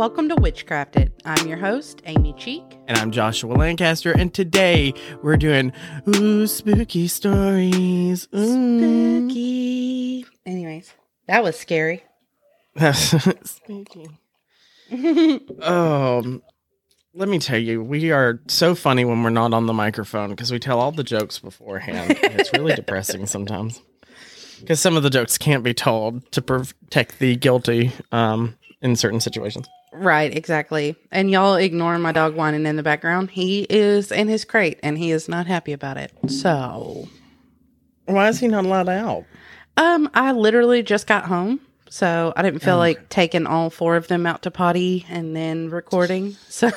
Welcome to Witchcrafted. I'm your host, Amy Cheek. And I'm Joshua Lancaster, and today we're doing ooh spooky stories. Ooh. Spooky. Anyways, that was scary. spooky. um, let me tell you, we are so funny when we're not on the microphone because we tell all the jokes beforehand. it's really depressing sometimes because some of the jokes can't be told to protect the guilty um, in certain situations. Right, exactly. And y'all ignore my dog whining in the background. He is in his crate and he is not happy about it. So, why is he not allowed out? Um, I literally just got home, so I didn't feel Okay. like taking all four of them out to potty and then recording. So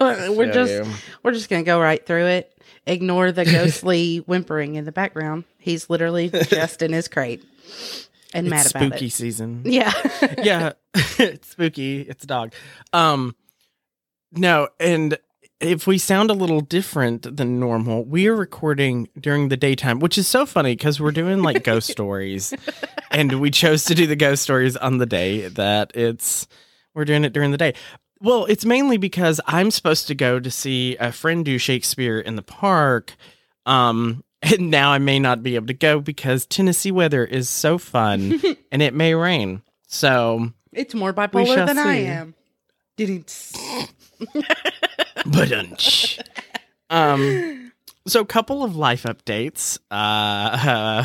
we're Feel just you. we're just gonna go right through it. Ignore the ghostly whimpering in the background. He's literally just in his crate and mad It's about spooky it. season. Yeah, yeah, it's spooky. It's a dog. Um, no, and if we sound a little different than normal, we are recording during the daytime, which is so funny because we're doing like ghost stories, and we chose to do the ghost stories on the day that it's we're doing it during the day. Well, it's mainly because I'm supposed to go to see a friend do Shakespeare in the park. Um, and now I may not be able to go because Tennessee weather is so fun and it may rain. So, it's more bipolar than I am. Didn't. but um, so a couple of life updates. Uh,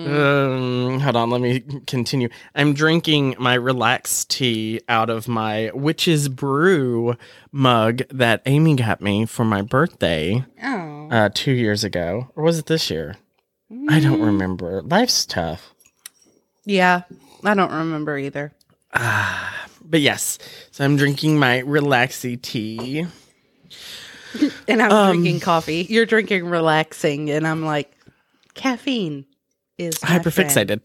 um, hold on, let me continue. I'm drinking my relax tea out of my witch's brew mug that Amy got me for my birthday Oh, uh, two years ago, or was it this year? I don't remember. Life's tough. yeah, I don't remember either. But yes, so I'm drinking my relaxy tea. And I'm Um, drinking coffee. You're drinking relaxing, and I'm like, caffeine is hyperfixated.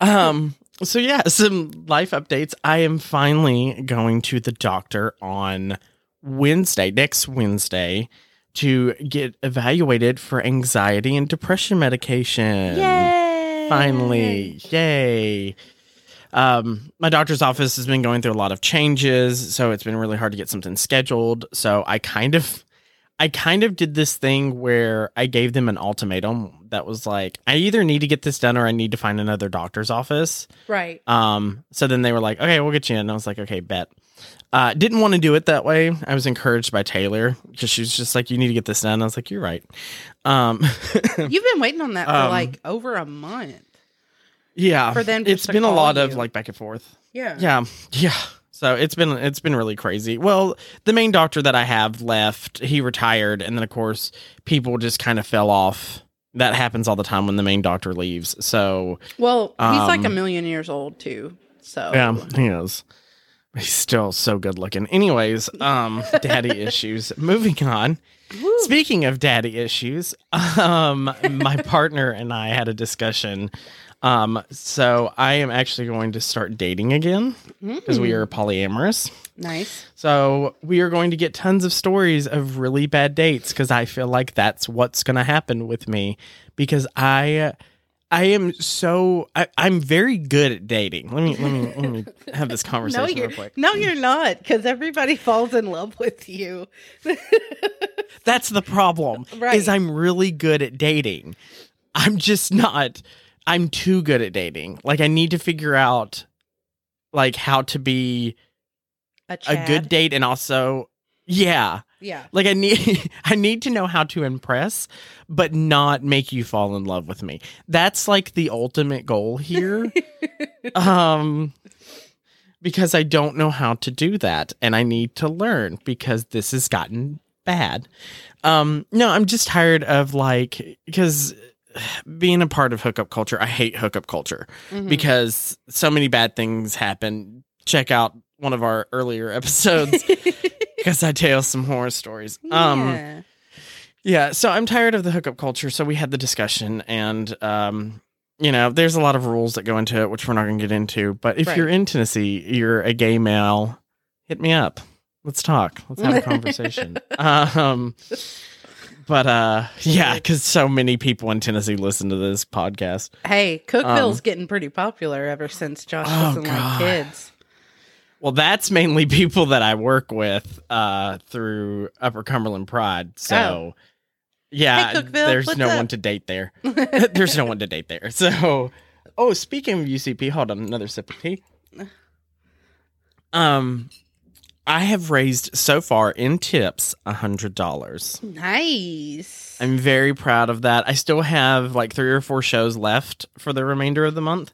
Um. So yeah, some life updates. I am finally going to the doctor on Wednesday, next Wednesday, to get evaluated for anxiety and depression medication. Yay! Finally, yay. Um, my doctor's office has been going through a lot of changes, so it's been really hard to get something scheduled. So I kind of I kind of did this thing where I gave them an ultimatum that was like, I either need to get this done or I need to find another doctor's office. Right. Um, so then they were like, okay, we'll get you in. And I was like, okay, bet. Uh, didn't want to do it that way. I was encouraged by Taylor because she was just like, you need to get this done. I was like, you're right. Um, You've been waiting on that for Um, like over a month. Yeah, For them it's to been a lot you. of like back and forth. Yeah. Yeah, yeah. So it's been it's been really crazy. Well, the main doctor that I have left, he retired, and then of course people just kind of fell off. That happens all the time when the main doctor leaves. So Well, he's like a Um, million years old too. So yeah, he is. He's still so good looking. Anyways, um, daddy issues. Moving on. Woo. Speaking of daddy issues, um, my partner and I had a discussion. Um, so I am actually going to start dating again because we Mm, are polyamorous. nice. So we are going to get tons of stories of really bad dates because I feel like that's what's going to happen with me because I I am so I, I'm very good at dating. Let me let me let me have this conversation you're real quick. no, you're not, because everybody falls in love with you. That's the problem. Right. Is I'm really good at dating. I'm just not I'm too good at dating. Like I need to figure out like how to be A, a good date and also yeah. Yeah. Like I need I need to know how to impress but not make you fall in love with me. That's like the ultimate goal here. um because I don't know how to do that and I need to learn because this has gotten bad. Um no, I'm just tired of like because being a part of hookup culture, I hate hookup culture Mhm. because so many bad things happen. Check out one of our earlier episodes because I tell some horror stories. Um Yeah. yeah, so I'm tired of the hookup culture. So we had the discussion, and um, you know, there's a lot of rules that go into it, which we're not going to get into. But if Right. you're in Tennessee, you're a gay male, hit me up. Let's talk. Let's have a conversation. um, but uh, yeah, because so many people in Tennessee listen to this podcast. Hey, Cookeville's getting pretty popular ever since Josh Um, Oh, doesn't like kids. Well, that's mainly people that I work with uh, through Upper Cumberland Pride. So, yeah, Hey, there's no up? one to date there. there's no one to date there. So, oh, speaking of UCP, hold on, another sip of tea. Um, I have raised so far in tips a hundred dollars. nice. I'm very proud of that. I still have like three or four shows left for the remainder of the month.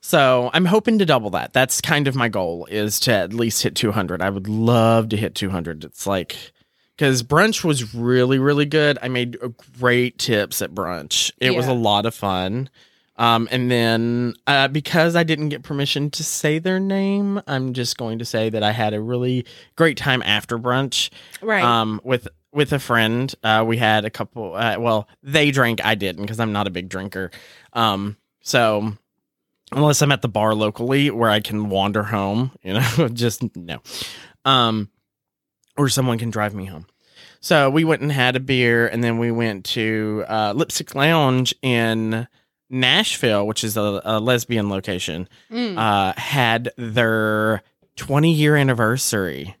So I'm hoping to double that. That's kind of my goal is to at least hit 200. I would love to hit 200. It's like because brunch was really really good. I made great tips at brunch. It was a lot of fun. Um, and then uh, because I didn't get permission to say their name, I'm just going to say that I had a really great time after brunch right. um with with a friend. Uh we had a couple uh, well they drank i didn't because i'm not a big drinker. Um so unless i'm at the bar locally where i can wander home you know just no. Um or someone can drive me home. So we went and had a beer and then we went to uh lipstick lounge in nashville which is a, a lesbian location Mm. uh, had their 20 year anniversary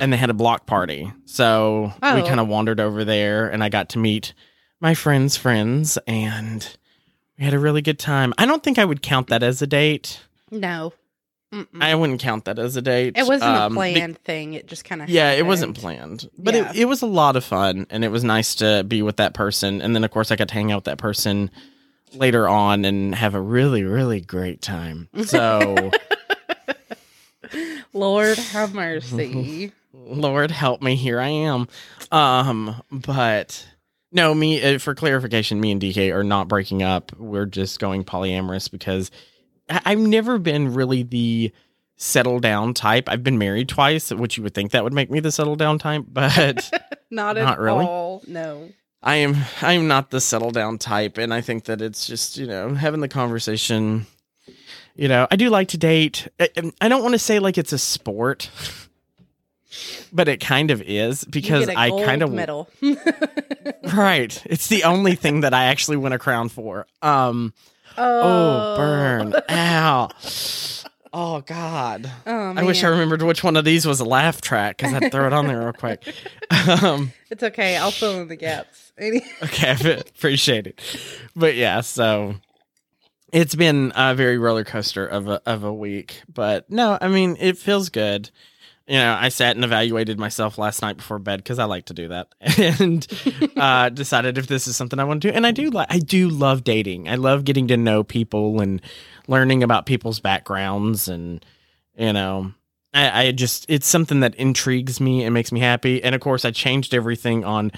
and they had a block party. So we Oh. kind of wandered over there and I got to meet my friends' friends and we had a really good time. I don't think I would count that as a date. no. Mm-mm. I wouldn't count that as a date. it wasn't Um, a be- planned thing. It just kind of yeah, it wasn't planned, but Yeah. it, it was a lot of fun, and it was nice to be with that person. And then, of course, I got to hang out with that person later on and have a really, really great time. So, Lord have mercy. Lord help me, here I am. Um, but no, me uh, for clarification, me and DK are not breaking up. We're just going polyamorous because I- I've never been really the settle down type. I've been married twice, which you would think that would make me the settle down type, but Not at Not really. all. No. I am I am not the settle down type, and I think that it's just you know having the conversation. You know, I do like to date. I, I don't want to say like it's a sport, but it kind of is because I kind of medal. right. It's the only thing that I actually win a crown for. Um. Oh, burn! Ow! Oh God! Oh, I wish I remembered which one of these was a laugh track because I'd throw it on there real quick. Um. It's okay. I'll fill in the gaps. Okay, I appreciate it. But yeah, so it's been a very roller coaster of a of a week. But no, I mean it feels good. You know, I sat and evaluated myself last night before bed because I like to do that, and uh, decided if this is something I want to do. And I do like I do love dating. I love getting to know people and learning about people's backgrounds, and you know, I, I just it's something that intrigues me and makes me happy. And of course, I changed everything on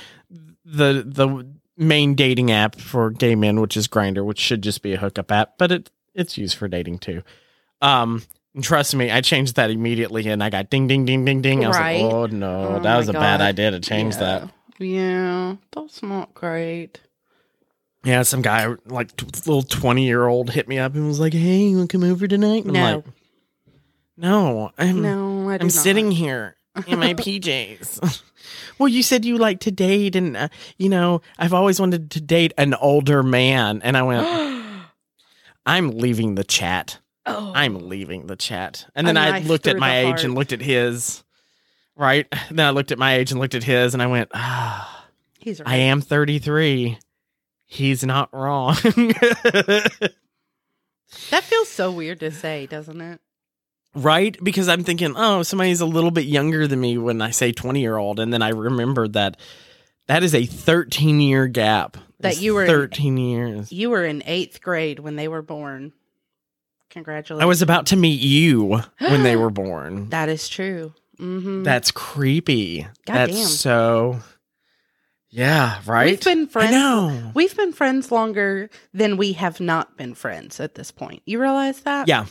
the the main dating app for gay men, which is Grindr, which should just be a hookup app, but it it's used for dating too. Um, and trust me, I changed that immediately, and I got ding ding ding ding ding. I was Right. like, oh no, Oh that was a bad idea to change yeah. that. Yeah, that's not great. Yeah, some guy like t- little twenty year old hit me up and was like, "Hey, you want to come over tonight?" And No. I'm like, "No, I'm No, I I'm sitting here in my PJs." well, you said you like to date, and uh, you know, I've always wanted to date an older man, and I went, "I'm leaving the chat. oh, I'm leaving the chat." And then I looked at my age and looked at his. Right. Then I looked at my age and looked at his, and I went, "Ah." he's right. I am 33. He's not wrong. That feels so weird to say, doesn't it? right? Because I'm thinking, oh, somebody's a little bit younger than me when I say 20 year old. And then I remembered that that is a 13 year gap. That It's you were in- 13 years. You were in eighth grade when they were born. Congratulations. I was about to meet you when they were born. That is true. Mm-hmm. That's creepy. Goddamn. That's so. Yeah, right? We've been friends. I know. We've been friends longer than we have not been friends at this point. You realize that? Yeah.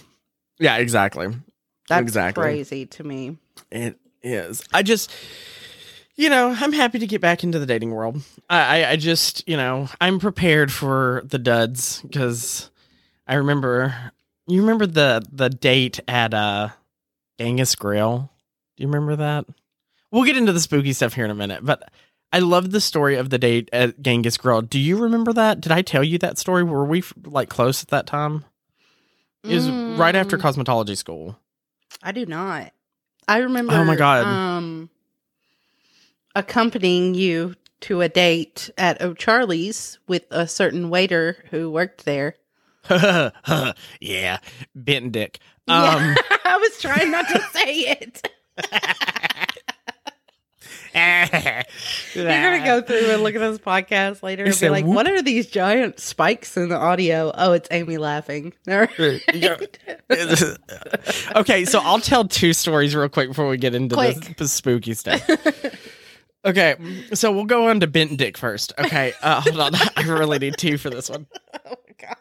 Yeah, exactly. That's exactly. crazy to me. It is. I just, you know, I'm happy to get back into the dating world. I, I, I just, you know, I'm prepared for the duds because I remember. You remember the the date at uh, Genghis Grill? Do you remember that? We'll get into the spooky stuff here in a minute, but I love the story of the date at Genghis Grill. Do you remember that? Did I tell you that story? Were we like close at that time? It was right after Mm, cosmetology school. I do not. I remember. Oh my God. Um, accompanying you to a date at O'Charlie's with a certain waiter who worked there. yeah, Benton Dick. Yeah. Um, I was trying not to say it. You're gonna go through and look at this podcast later and be like, "Whoop." "What are these giant spikes in the audio?" Oh, it's Amy laughing. okay, so I'll tell two stories real quick before we get into the, the spooky stuff. Okay, so we'll go on to Bent Dick first. Okay, uh, hold on. I really need two for this one. oh my god.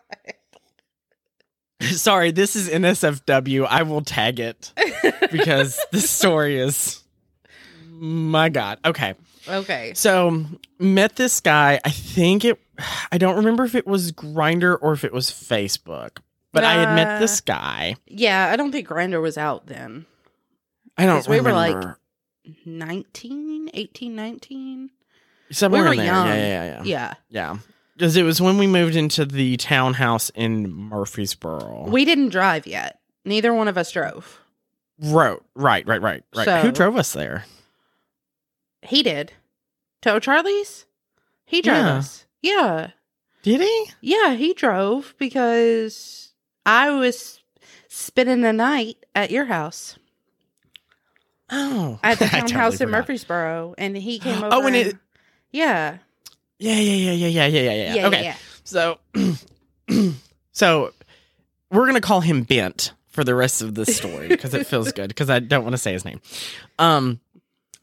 Sorry, this is NSFW. I will tag it because this story is my god. Okay. Okay. So, met this guy. I think it I don't remember if it was Grindr or if it was Facebook. But I had met this guy. Yeah, I don't think Grindr was out then. I don't we were, like, 19, 18, 19? somewhere we were in there. young. Yeah, yeah, yeah. Yeah. Yeah. Because it was when we moved into the townhouse in Murfreesboro. We didn't drive yet. Neither one of us drove. Right, right, right, right, right. So- Who drove us there? He did. To O'Charlie's? He drove Yeah. us. Yeah. Did he? Yeah, he drove because I was spending the night at your house Oh, at the I totally townhouse in forgot. Murfreesboro, and he came over. Oh, and it- yeah, Yeah, yeah, yeah, yeah, yeah, yeah, yeah, yeah, Okay, yeah. so, so we're gonna call him Bent for the rest of the story because it feels good because I don't want to say his name. Um,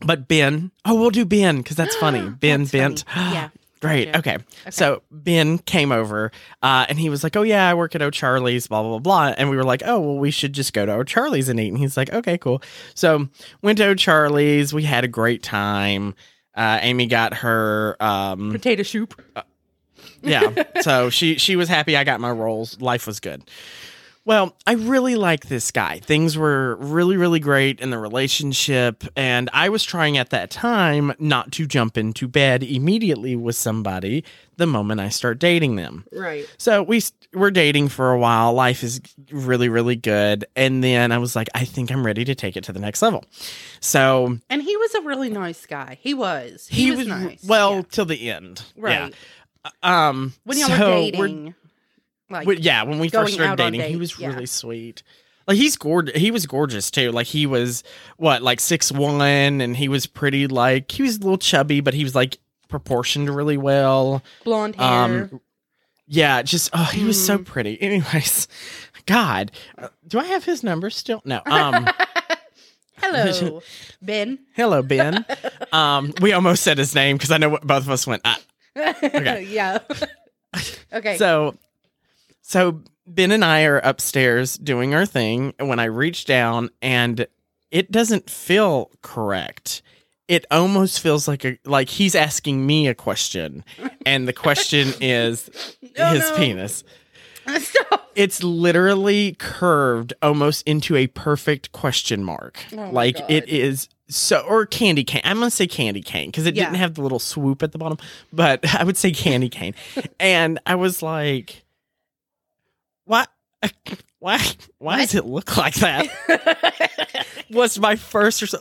but Ben. Oh, we'll do Ben because that's funny. Ben That's Bent. funny. Yeah. Great. Gotcha. Okay. So Ben came over uh, and he was like, Oh, yeah, I work at O'Charlie's, blah, blah, blah, blah. And we were like, Oh, well, we should just go to O'Charlie's and eat. And he's like, Okay, cool. So went to O'Charlie's. We had a great time. Uh, Amy got her, um, Potato soup. yeah. So she she was happy. I got my rolls. Life was good. Well, I really like this guy. Things were really, really great in the relationship. And I was trying at that time not to jump into bed immediately with somebody the moment I start dating them. Right. So we were dating for a while. Life is really, really good. And then I was like, I think I'm ready to take it to the next level. So And he was a really nice guy. He was. He, was, nice. well Yeah. till the end. right. Yeah. Um, When y'all so were we're- dating, like Well, yeah, when we first started dating, he was yeah. really sweet. Like he's gorgeous. He was gorgeous too. Like he was what, like six one, and he was pretty. Like he was a little chubby, but he was like proportioned really well. blonde hair. Um, yeah, just oh, he was so Mm. pretty. Anyways, God, uh, do I have his number still? No. Um, Hello, Ben. hello Ben. Um, we almost said his name because I know what both of us went. Ah. yeah. okay. So, so Ben and I are upstairs doing our thing. When I reach down, and it doesn't feel correct. It almost feels like a like he's asking me a question, and the question is his no. penis. Stop. It's literally curved almost into a perfect question mark. Oh like it is so or candy cane. I'm gonna say candy cane because it Yeah. didn't have the little swoop at the bottom, but I would say candy cane. and I was like, "What? Why? Why does it look like that?" was my first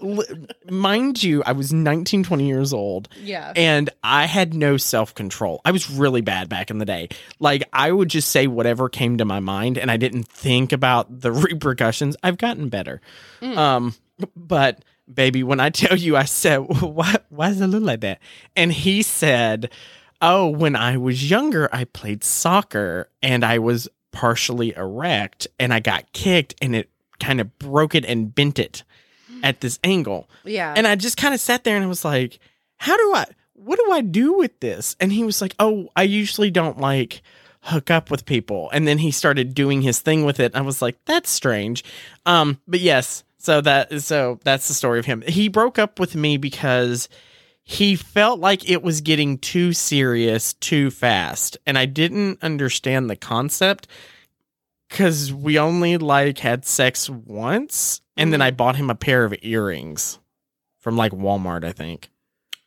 mind you, I was 19, 20 years old yeah. and I had no self control. I was really bad back in the day. Like I would just say whatever came to my mind, and I didn't think about the repercussions. I've gotten better, Mm. um, but baby, when I tell you, I said, "Why? Why does it look like that?" And he said, "Oh, when I was younger, I played soccer, and I was partially erect, and I got kicked, and it kind of broke it and bent it at this angle." Yeah. And I just kind of sat there and I was like, how do I, what do I do with this? And he was like, oh, I usually don't like hook up with people. And then he started doing his thing with it. I was like, that's strange. Um, but yes, so that, so that's the story of him. He broke up with me because he felt like it was getting too serious too fast. And I didn't understand the concept because we only like had sex once. And then Mhm. I bought him a pair of earrings from like Walmart, I think.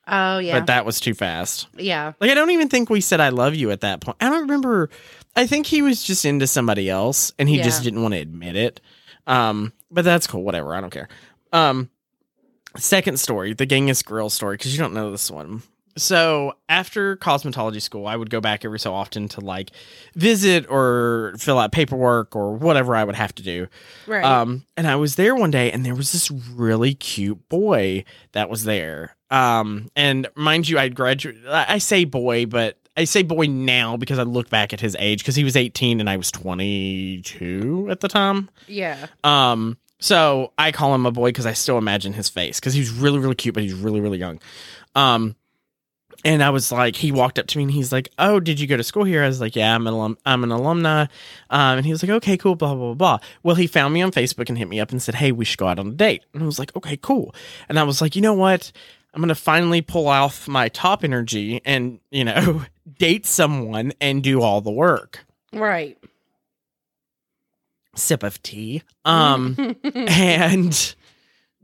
oh yeah. But that was too fast. yeah. Like I don't even think we said I love you at that point. I don't remember. I think he was just into somebody else and he just didn't want to admit it. Um but that's cool. Whatever. I don't care. Um, second story, the Genghis Grill story, because you don't know this one. So after cosmetology school, I would go back every so often to like visit or fill out paperwork or whatever I would have to do. Right. Um, and I was there one day, and there was this really cute boy that was there. Um, and mind you, I'd graduated. I say boy, but I say boy now because I look back at his age because he was 18 and I was 22 at the time. yeah. Um, so I call him a boy because I still imagine his face because he's really, really cute, but he's really, really young. Um, and I was like, he walked up to me and he's like, "Oh, did you go to school here?" I was like, "Yeah, I'm an alum. I'm an alumni." Um, and he was like, "Okay, cool." Blah blah blah blah. Well, he found me on Facebook and hit me up and said, "Hey, we should go out on a date." And I was like, "Okay, cool." And I was like, "You know what? I'm gonna finally pull off my top energy and you know date someone and do all the work." Right. Sip of tea. Um. and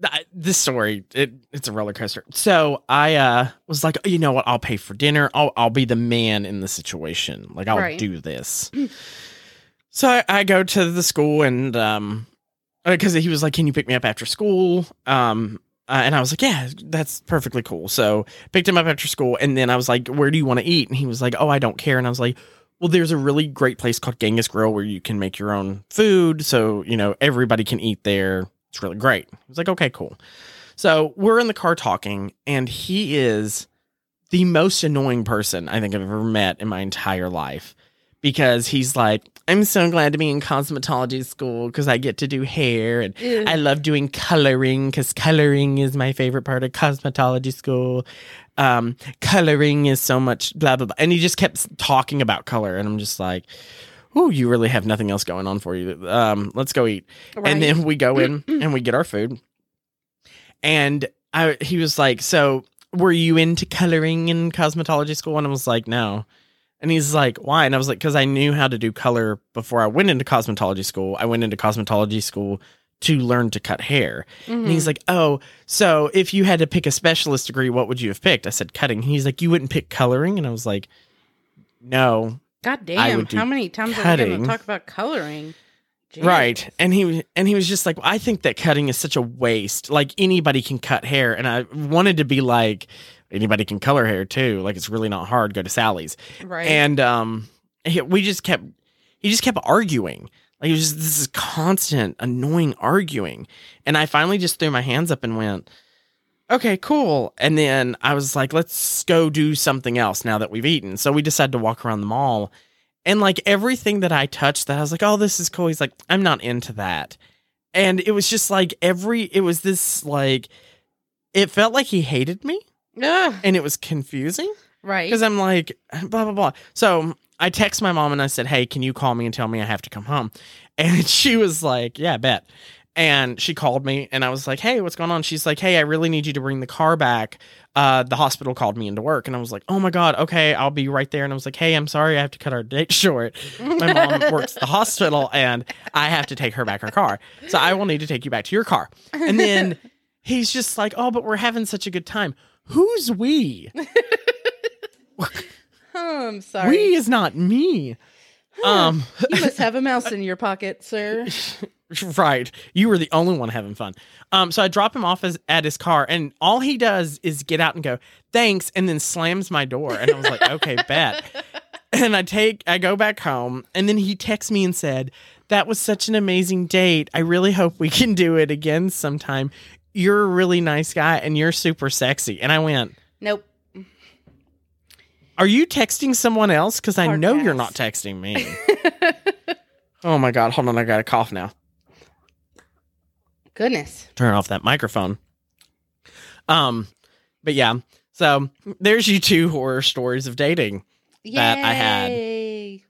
th- this story it, it's a roller coaster so i uh was like oh, you know what i'll pay for dinner i'll, I'll be the man in the situation like i'll Right. do this so I, I go to the school and um because he was like can you pick me up after school um uh, and I was like, yeah, that's perfectly cool. So picked him up after school, and then I was like, where do you want to eat? And he was like, oh, I don't care. And I was like, well, there's a really great place called Genghis Grill where you can make your own food. So, you know, everybody can eat there. It's really great. I was like, okay, cool. So we're in the car talking, and he is the most annoying person I think I've ever met in my entire life because he's like, I'm so glad to be in cosmetology school because I get to do hair and Ew. I love doing coloring because coloring is my favorite part of cosmetology school. Um, coloring is so much blah blah blah, and he just kept talking about color, and I'm just like, "Oh, you really have nothing else going on for you. Um, let's go eat." Right. And then we go in and we get our food, and I he was like, "So were you into coloring in cosmetology school?" And I was like, "No." And he's like, why? And I was like, because I knew how to do color before I went into cosmetology school. I went into cosmetology school to learn to cut hair. And he's mm-hmm. like, oh, so if you had to pick a specialist degree, what would you have picked? I said cutting. He's like, you wouldn't pick coloring? And I was like, no. God damn! How many times are we cutting. going to talk about coloring? Jeez. Right. And he and he was just like, I think that cutting is such a waste. Like anybody can cut hair. And I wanted to be like, anybody can color hair too. Like it's really not hard. Go to Sally's. Right. And um, he, we just kept, he just kept arguing. Like it was just this is constant, annoying arguing. And I finally just threw my hands up and went, okay, cool. And then I was like, let's go do something else now that we've eaten. So we decided to walk around the mall. And like everything that I touched, that I was like, oh, this is cool. He's like, I'm not into that. And it was just like every, it was this like, it felt like he hated me Ugh. and it was confusing right. because I'm like blah blah blah. So I text my mom and I said, "Hey, can you call me and tell me I have to come home?" And she was like, "Yeah, bet." And she called me and I was like, "Hey, what's going on?" She's like, "Hey, I really need you to bring the car back. Uh, the hospital called me into work." And I was like, "Oh my god, okay, I'll be right there." And I was like, "Hey, I'm sorry, I have to cut our date short. My mom works at the hospital and I have to take her back her car, so I will need to take you back to your car." And then he's just like, "Oh, but we're having such a good time." Who's we? Oh, I'm sorry. We is not me. Um, you must have a mouse in your pocket, sir. right. You were the only one having fun. Um, so I drop him off as, at his car, and all he does is get out and go, thanks, and then slams my door. And I was like, okay, bet. And I take, I go back home, and then he texts me and said, that was such an amazing date. I really hope we can do it again sometime. You're a really nice guy, and you're super sexy. And I went, Nope. Are you texting someone else? Because I know you're not texting me. oh my god, hold on, I got a cough now. Goodness. Turn off that microphone. Um, but yeah, so there's you two horror stories of dating. That I had.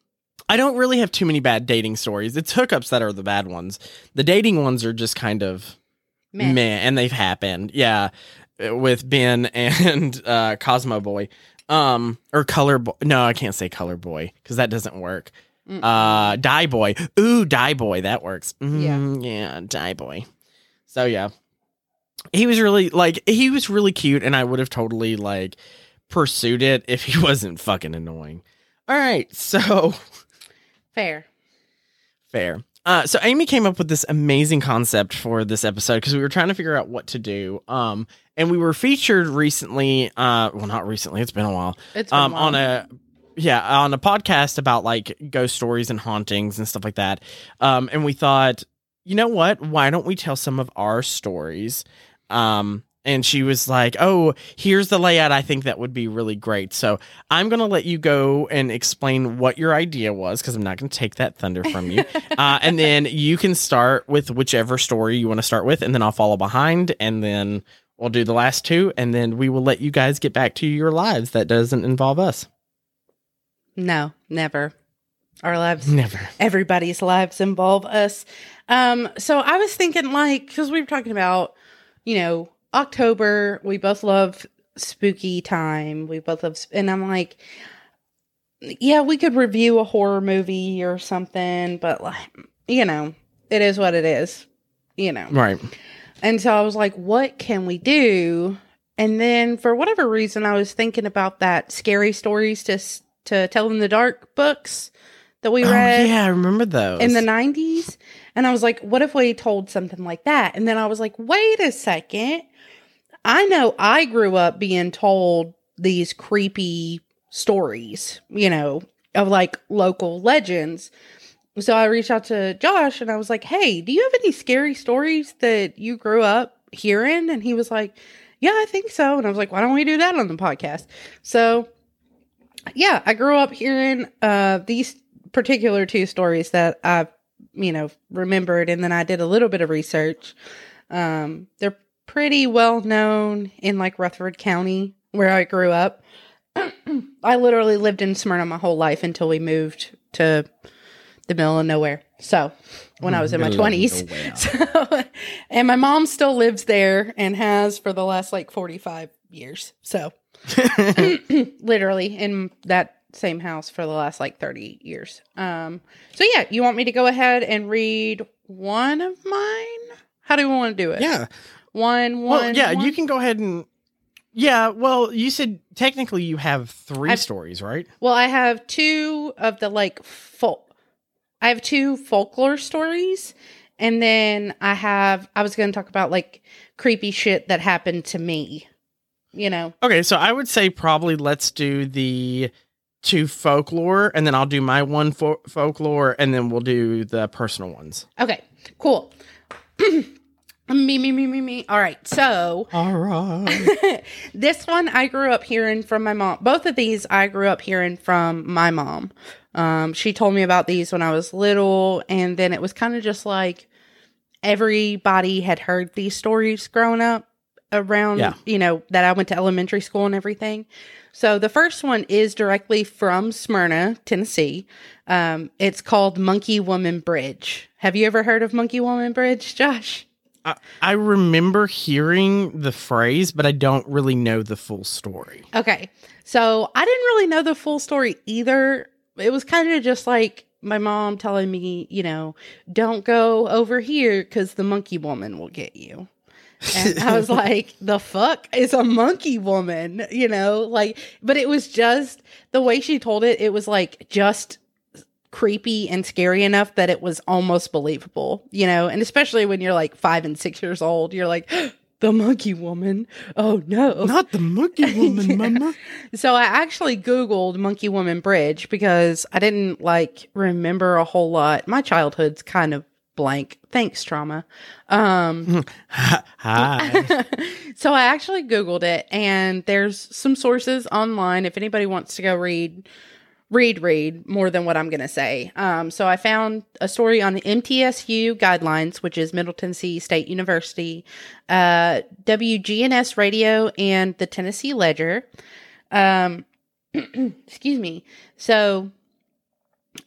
I don't really have too many bad dating stories. It's hookups that are the bad ones. The dating ones are just kind of Meh. meh, and they've happened. Yeah, with Ben and uh, Cosmo Boy, um, or Color Boy. No, I can't say Color Boy because that doesn't work. Mm-mm. Uh, Die Boy. Ooh, Die Boy. That works. Mm, yeah, Die Boy. So yeah, he was really like he was really cute, and I would have totally like pursued it if he wasn't fucking annoying. All right, so Fair. fair. Uh, so Amy came up with this amazing concept for this episode because we were trying to figure out what to do. Um, and we were featured recently. Uh, well, not recently. It's been a while. It's been um, a while. on a yeah on a podcast about like ghost stories and hauntings and stuff like that. Um, and we thought, you know what? Why don't we tell some of our stories? Um, and she was like, "Oh, here's the layout. I think that would be really great." So I'm gonna let you go and explain what your idea was because I'm not gonna take that thunder from you. uh, and then you can start with whichever story you want to start with, and then I'll follow behind, and then we'll do the last two, and then we will let you guys get back to your lives. That doesn't involve us. No, never. Our lives, Never. everybody's lives involve us. Um, so I was thinking, like, because we were talking about, you know, October. We both love spooky time. We both love, and I'm like, yeah, we could review a horror movie or something, but like, you know, it is what it is. You know. Right. And so I was like, what can we do? And then for whatever reason, I was thinking about that scary stories to to tell in the dark books that we Oh, read yeah, I remember those. in the 90s. And I was like, what if we told something like that? And then I was like, wait a second. I know I grew up being told these creepy stories, you know, of like local legends. So I reached out to Josh and I was like, hey, do you have any scary stories that you grew up hearing? And he was like, yeah, I think so. And I was like, why don't we do that on the podcast? So yeah, I grew up hearing uh, these particular two stories that I've, you know, remembered, and then I did a little bit of research. Um, they're pretty well known in like Rutherford County, where I grew up. I literally lived in Smyrna my whole life until we moved to the middle of nowhere. So when I was in my twenties, so, and my mom still lives there and has for the last like forty five years. So literally in that same house for the last like 30 years. Um so yeah, you want me to go ahead and read one of mine? How do we want to do it? yeah. One one yeah, one? you can go ahead and. Yeah, well, you said technically you have 3 I've- stories, right? Well, I have two of the like folk I have two folklore stories and then I have I was going to talk about like creepy shit that happened to me. You know. Okay, so I would say probably let's do the two folklore, and then I'll do my one fo- folklore, and then we'll do the personal ones. Okay. Cool. me me me me me. All right. So, All right. this one I grew up hearing from my mom. Both of these I grew up hearing from my mom. Um, she told me about these when I was little, and then it was kind of just like everybody had heard these stories growing up around, Yeah. you know, that I went to elementary school and everything. So the first one is directly from Smyrna, Tennessee. Um, it's called Monkey Woman Bridge. Have you ever heard of Monkey Woman Bridge, Josh? I, I remember hearing the phrase, but I don't really know the full story. Okay. So I didn't really know the full story either. It was kind of just like my mom telling me, you know, don't go over here because the monkey woman will get you. And I was like, the fuck is a monkey woman? You know, like, but it was just the way she told it, it was like just creepy and scary enough that it was almost believable, you know, and especially when you're like five and six years old, you're like, the monkey woman. Oh no. Not the monkey woman, Yeah. mama. So I actually Googled Monkey Woman Bridge because I didn't like remember a whole lot. My childhood's kind of blank. Thanks, trauma. Um, Hi. so I actually Googled it and there's some sources online if anybody wants to go read read read more than what I'm going to say. Um, so I found a story on the MTSU Sidelines, which is Middle Tennessee State University, uh, WGNS Radio, and the Tennessee Ledger. Um, excuse me. So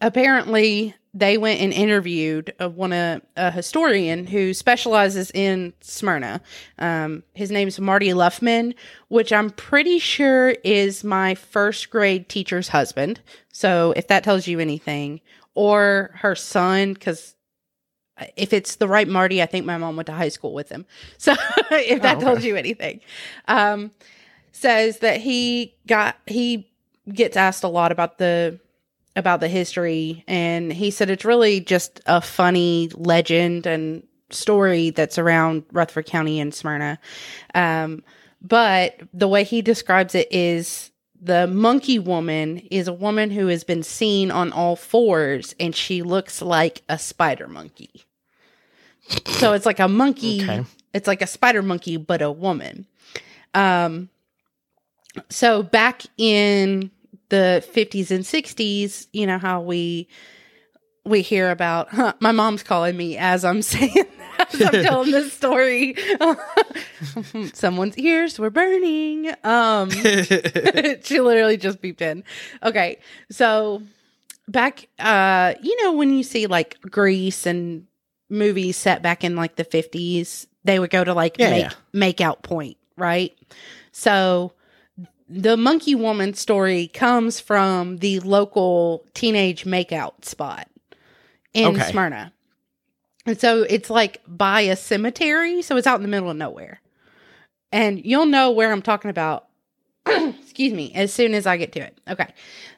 apparently they went and interviewed uh, one a, a historian who specializes in Smyrna. Um, his name's Marty Luffman, which I'm pretty sure is my first grade teacher's husband. So if that tells you anything, or her son, because if it's the right Marty, I think my mom went to high school with him. So if that Oh, tells you anything, um, says that he got he gets asked a lot about the about the history, and he said it's really just a funny legend and story that's around Rutherford County and Smyrna. Um, but the way he describes it is the monkey woman is a woman who has been seen on all fours and she looks like a spider monkey. So it's like a monkey, Okay. it's like a spider monkey, but a woman. Um, so back in the 50s and 60s, you know how we we hear about huh, my mom's calling me as I'm saying as I'm telling this story. Someone's ears were burning. Um she literally just beeped in. Okay. So back uh you know when you see like Grease and movies set back in like the 50s, they would go to like Yeah, make yeah. make out point, right? So the monkey woman story comes from the local teenage makeout spot in Okay. Smyrna. And so it's like by a cemetery, so it's out in the middle of nowhere. And you'll know where I'm talking about excuse me as soon as I get to it. Okay.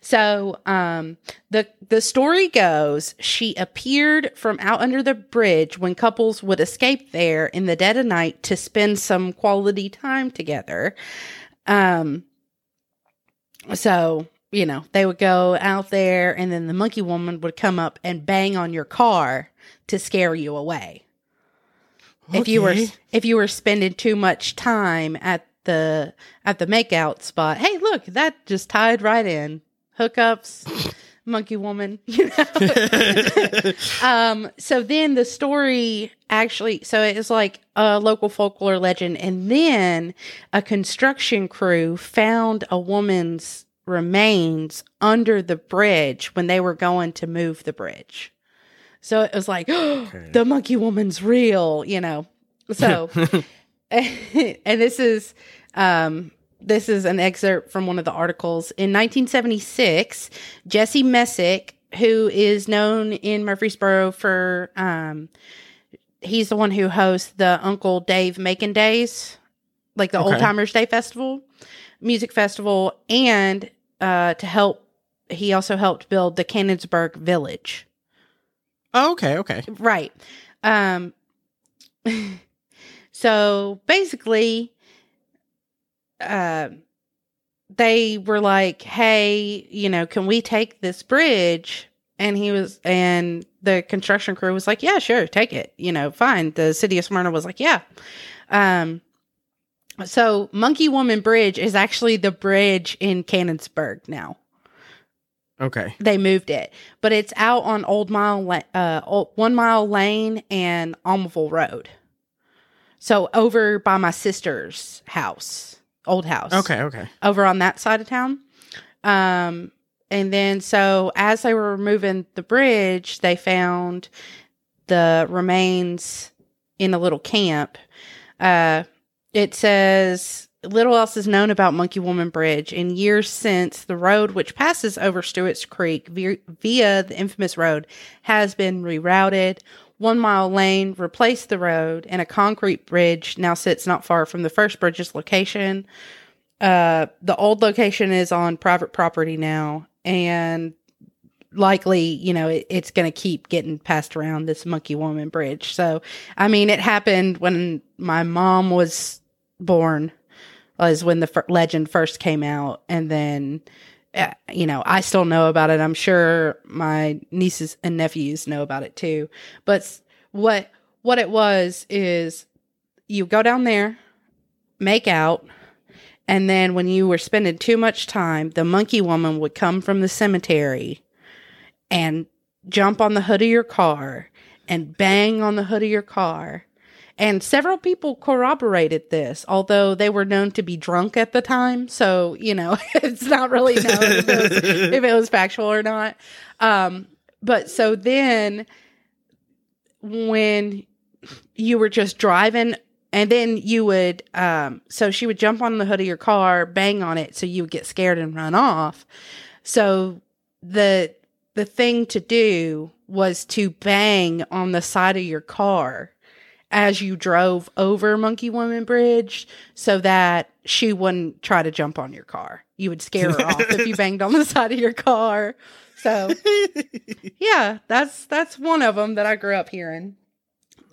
So um the the story goes she appeared from out under the bridge when couples would escape there in the dead of night to spend some quality time together. Um so, you know, they would go out there and then the monkey woman would come up and bang on your car to scare you away. If you were if you were spending too much time at the at the makeout spot, hey, look, that just tied right in. Hookups, monkey woman, you know. um so then the story actually so it was like a local folklore legend and then a construction crew found a woman's remains under the bridge when they were going to move the bridge. So it was like the monkey woman's real you know? So and this is um this is an excerpt from one of the articles in 1976 jesse messick who is known in murfreesboro for um he's the one who hosts the uncle dave macon days like the Okay. old timers day festival music festival and uh to help he also helped build the Cannonsburgh village oh, okay, okay. Right. Um so basically uh they were like, "Hey, you know, can we take this bridge?" And he was and the construction crew was like, "Yeah, sure, take it. You know, fine." The city of Smyrna was like, "Yeah." Um so Monkey Woman Bridge is actually the bridge in Cannonsburgh now Okay. they moved it, but it's out on Old Mile, uh, Old, One Mile Lane and Almaville Road. So over by my sister's house, old house. Okay, okay. Over on that side of town. Um, and then so as they were removing the bridge, they found the remains in a little camp. Uh, it says little else is known about Monkey Woman Bridge. In years since, the road which passes over Stewart's Creek via, via the infamous road has been rerouted. One mile lane replaced the road, and a concrete bridge now sits not far from the first bridge's location. Uh, the old location is on private property now, and likely, you know, it, it's going to keep getting passed around this Monkey Woman Bridge. So, I mean, it happened when my mom was born, was when the fir- legend first came out, and then. Uh, You know, I still know about it. I'm sure my nieces and nephews know about it too. But what what it was is you go down there, make out, and then when you were spending too much time, the monkey woman would come from the cemetery and jump on the hood of your car and bang on the hood of your car. And several people corroborated this, although they were known to be drunk at the time. So, you know, it's not really known if, it was, if it was factual or not. Um, but so then when you were just driving and then you would um so she would jump on the hood of your car bang on it so you would get scared and run off so the the thing to do was to bang on the side of your car as you drove over Monkey Woman Bridge so that she wouldn't try to jump on your car. You would scare her off if you banged on the side of your car. So, yeah, that's that's one of them that I grew up hearing.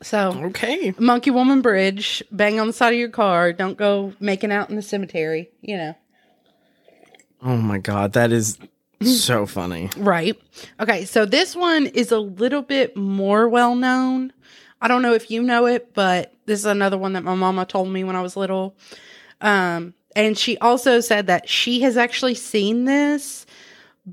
So, Okay. Monkey Woman Bridge, bang on the side of your car, don't go making out in the cemetery, you know. Oh my god, that is so funny. Right. Okay, so this one is a little bit more well known. I don't know if you know it, but this is another one that my mama told me when I was little. Um, and she also said that she has actually seen this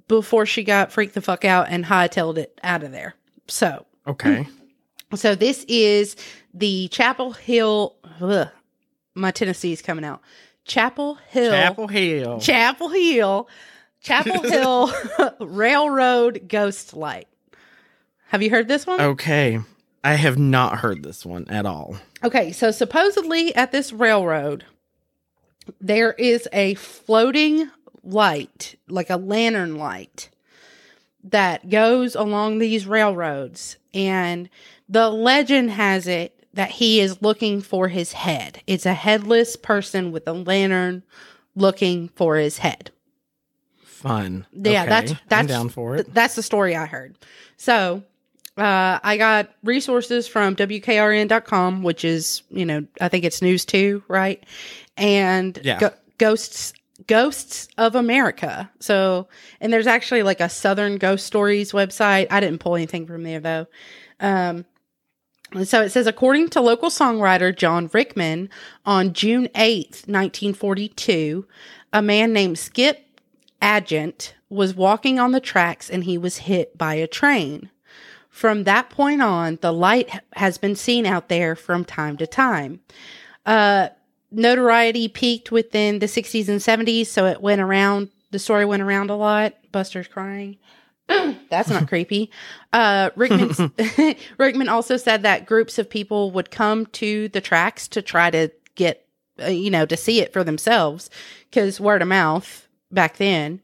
before she got freaked the fuck out and hightailed it out of there. So, Okay. so this is the Chapel Hill. Ugh, my Tennessee's coming out. Chapel Hill. Chapel Hill. Chapel Hill, Chapel Hill Railroad Ghost Light. Have you heard this one? okay. I have not heard this one at all. Okay, so supposedly at this railroad, there is a floating light, like a lantern light, that goes along these railroads. And the legend has it that he is looking for his head. It's a headless person with a lantern looking for his head. Fun. Yeah, Okay, that's I'm that's down for it. That's the story I heard. So uh, I got resources from WKRN.com, which is you know I think it's news too, right? And Yeah. Go- ghosts ghosts of America. So and there's actually like a Southern Ghost Stories website. I didn't pull anything from there though. Um, so it says, according to local songwriter John Rickman, on June 8th, 1942, a man named Skip Agent was walking on the tracks and he was hit by a train. From that point on, the light has been seen out there from time to time. Uh, notoriety peaked within the 60s and 70s, so it went around, the story went around a lot. Buster's crying. That's not creepy. Uh, Rickman Rickman also said that groups of people would come to the tracks to try to get, uh, you know, to see it for themselves because word of mouth back then.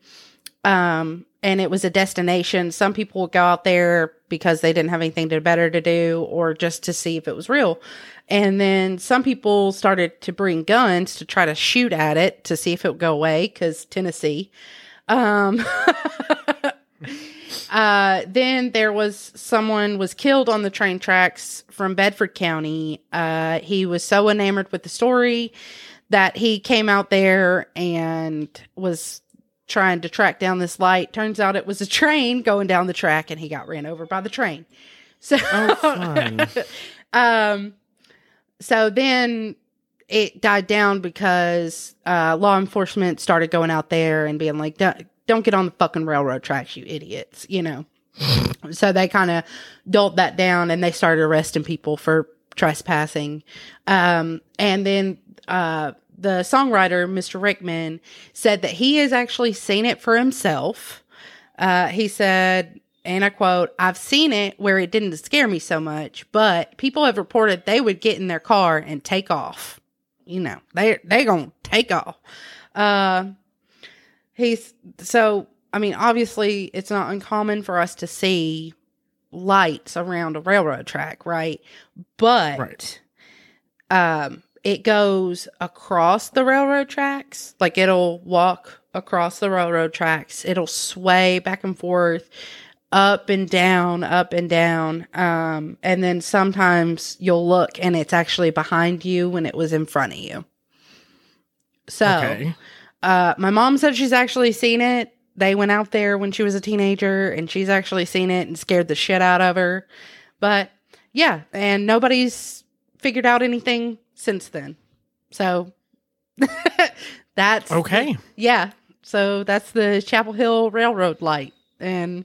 Um, and it was a destination. Some people would go out there because they didn't have anything to better to do or just to see if it was real. And then some people started to bring guns to try to shoot at it to see if it would go away because Tennessee. Um, uh, then there was someone was killed on the train tracks from Bedford County. Uh, he was so enamored with the story that he came out there and was trying to track down this light. Turns out it was a train going down the track, and he got ran over by the train. So, Oh, um, so then it died down because uh, law enforcement started going out there and being like, "Don't, don't get on the fucking railroad tracks, you idiots," you know. so they kind of dulled that down, and they started arresting people for trespassing. Um, and then uh, the songwriter, Mr. Rickman, said that he has actually seen it for himself. Uh, he said, and I quote, I've seen it where it didn't scare me so much, but people have reported they would get in their car and take off. You know, they they gonna take off. Uh, he's so. I mean, obviously, it's not uncommon for us to see lights around a railroad track, right? But Right. um, it goes across the railroad tracks. Like it'll walk across the railroad tracks. It'll sway back and forth, up and down, up and down. Um, and then sometimes you'll look and it's actually behind you when it was in front of you. So, Okay. uh, my mom said she's actually seen it. They went out there when she was a teenager and she's actually seen it and scared the shit out of her. But yeah, and nobody's figured out anything since then. So that's Okay. yeah. So that's the Chapel Hill Railroad light. And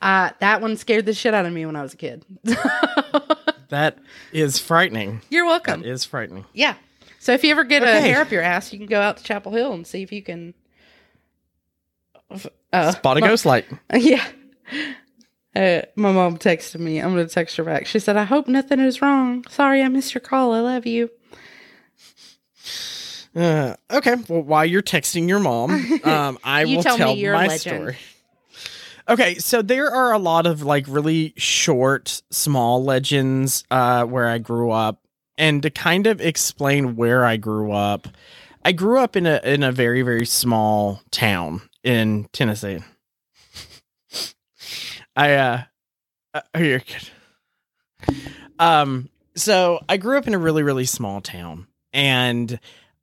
uh, that one scared the shit out of me when I was a kid. That is frightening. You're welcome. is frightening. Yeah. So if you ever get a hair up your ass, you can go out to Chapel Hill and see if you can uh, Spot a ghost light. Yeah. Uh, my mom texted me. I'm going to text her back. She said, I hope nothing is wrong. Sorry I missed your call. I love you. Uh, okay. Well, while you're texting your mom, um, I will tell tell my legend. story. Okay, so there are a lot of like really short, small legends uh, where I grew up, and to kind of explain where I grew up, I grew up in a in a very very small town in Tennessee. I uh, uh oh, you're good. Um, so I grew up in a really really small town, and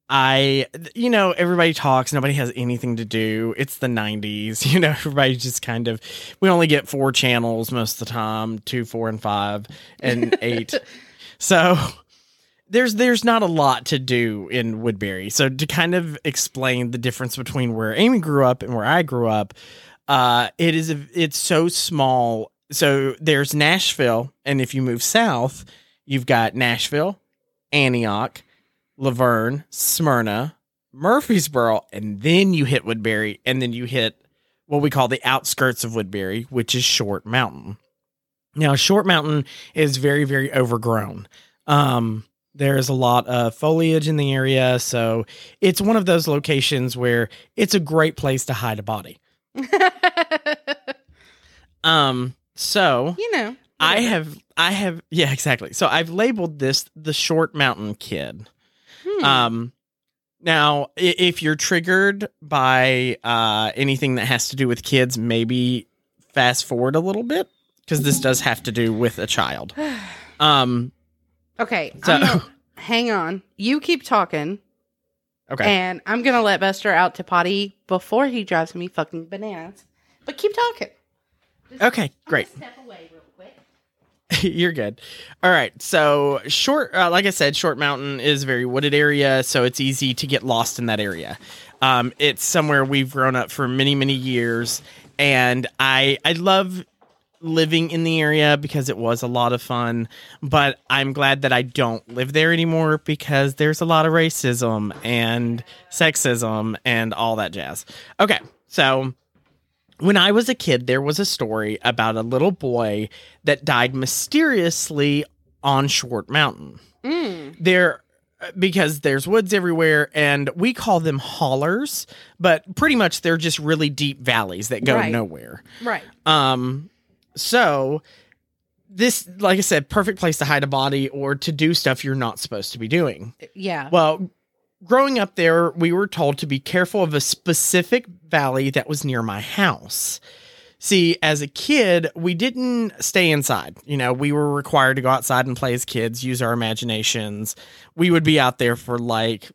I, you know, everybody talks, nobody has anything to do. It's the 90s, you know, everybody just kind of, we only get four channels most of the time two, four, and five, and eight. so there's there's not a lot to do in Woodbury. So to kind of explain the difference between where Amy grew up and where I grew up, uh, it is a, it's so small. So there's Nashville, and if you move south, you've got Nashville, Antioch, La Vergne, Smyrna, Murfreesboro, and then you hit Woodbury, and then you hit what we call the outskirts of Woodbury, which is Short Mountain. Now, Short Mountain is very, very overgrown. Um, there's a lot of foliage in the area, so it's one of those locations where it's a great place to hide a body. um, so you know, I have, I have, yeah, exactly. So I've labeled this the Short Mountain Kid. Hmm. Um, now, if you're triggered by uh, anything that has to do with kids, maybe fast forward a little bit because this does have to do with a child. Um, okay, so gonna- hang on. You keep talking, okay, and I'm gonna let Buster out to potty before he drives me fucking bananas. But keep talking. okay, great. Step away real quick. You're good. All right. So short, uh, like I said, Short Mountain is a very wooded area, so it's easy to get lost in that area. Um, it's somewhere we've grown up for many, many years, and I I love living in the area because it was a lot of fun. But I'm glad that I don't live there anymore because there's a lot of racism and sexism and all that jazz. Okay, so when I was a kid, there was a story about a little boy that died mysteriously on Short Mountain. Mm. There, because there's woods everywhere, and we call them hollers, but pretty much they're just really deep valleys that go Right. nowhere. Right. Um, so this, like I said, perfect place to hide a body or to do stuff you're not supposed to be doing. Uh, yeah. Well, growing up there, we were told to be careful of a specific valley that was near my house. See, as a kid, we didn't stay inside. You know, we were required to go outside and play as kids, use our imaginations. We would be out there for like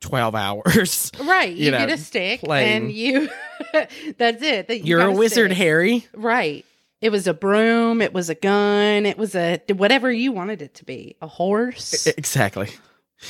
12 hours. right. You, you know, get a stick playing. and you. that's it. that you You're a wizard, stick. Harry. Right. It was a broom. It was a gun. It was a whatever you wanted it to be. A horse. Exactly.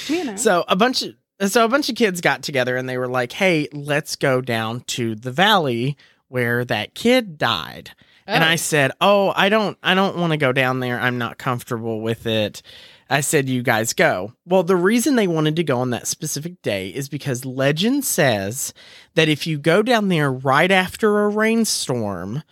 you know. So a bunch of so a bunch of kids got together and they were like, "Hey, let's go down to the valley where that kid died." And Oh. I said, "Oh, I don't I don't want to go down there. I'm not comfortable with it." I said, "You guys go." Well, the reason they wanted to go on that specific day is because legend says that if you go down there right after a rainstorm,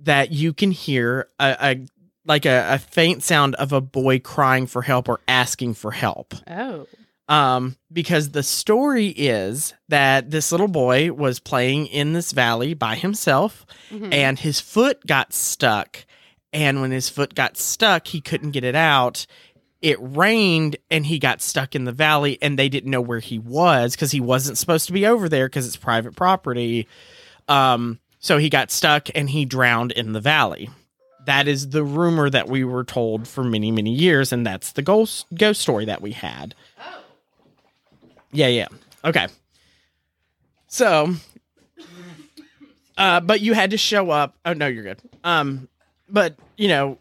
that you can hear a, a like a, a faint sound of a boy crying for help or asking for help Oh. um, because the story is that this little boy was playing in this valley by himself Mhm. and his foot got stuck. And when his foot got stuck, he couldn't get it out. It rained and he got stuck in the valley, and they didn't know where he was because he wasn't supposed to be over there because it's private property. Um, so he got stuck and he drowned in the valley. That is the rumor that we were told for many, many years, and that's the ghost ghost story that we had. Oh. Yeah, yeah. Okay. So, uh, but you had to show up. Oh no, you're good. Um, but you know,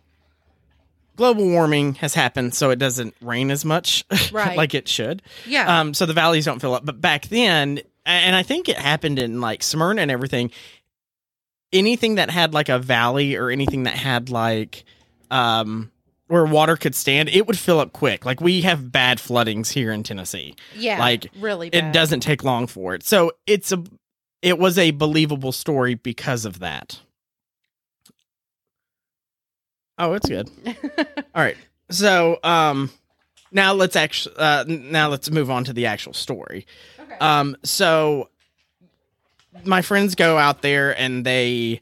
global warming has happened, so it doesn't rain as much, Right. like it should. Yeah. Um, so the valleys don't fill up. But back then, and I think it happened in like Smyrna and everything. Anything that had like a valley or anything that had like, um, where water could stand, it would fill up quick. Like we have bad floodings here in Tennessee yeah. like, really bad. it doesn't take long for it. So it's a it was a believable story because of that. Oh, it's good. All right. So, um now let's actually uh now let's move on to the actual story. Okay. Um so my friends go out there and they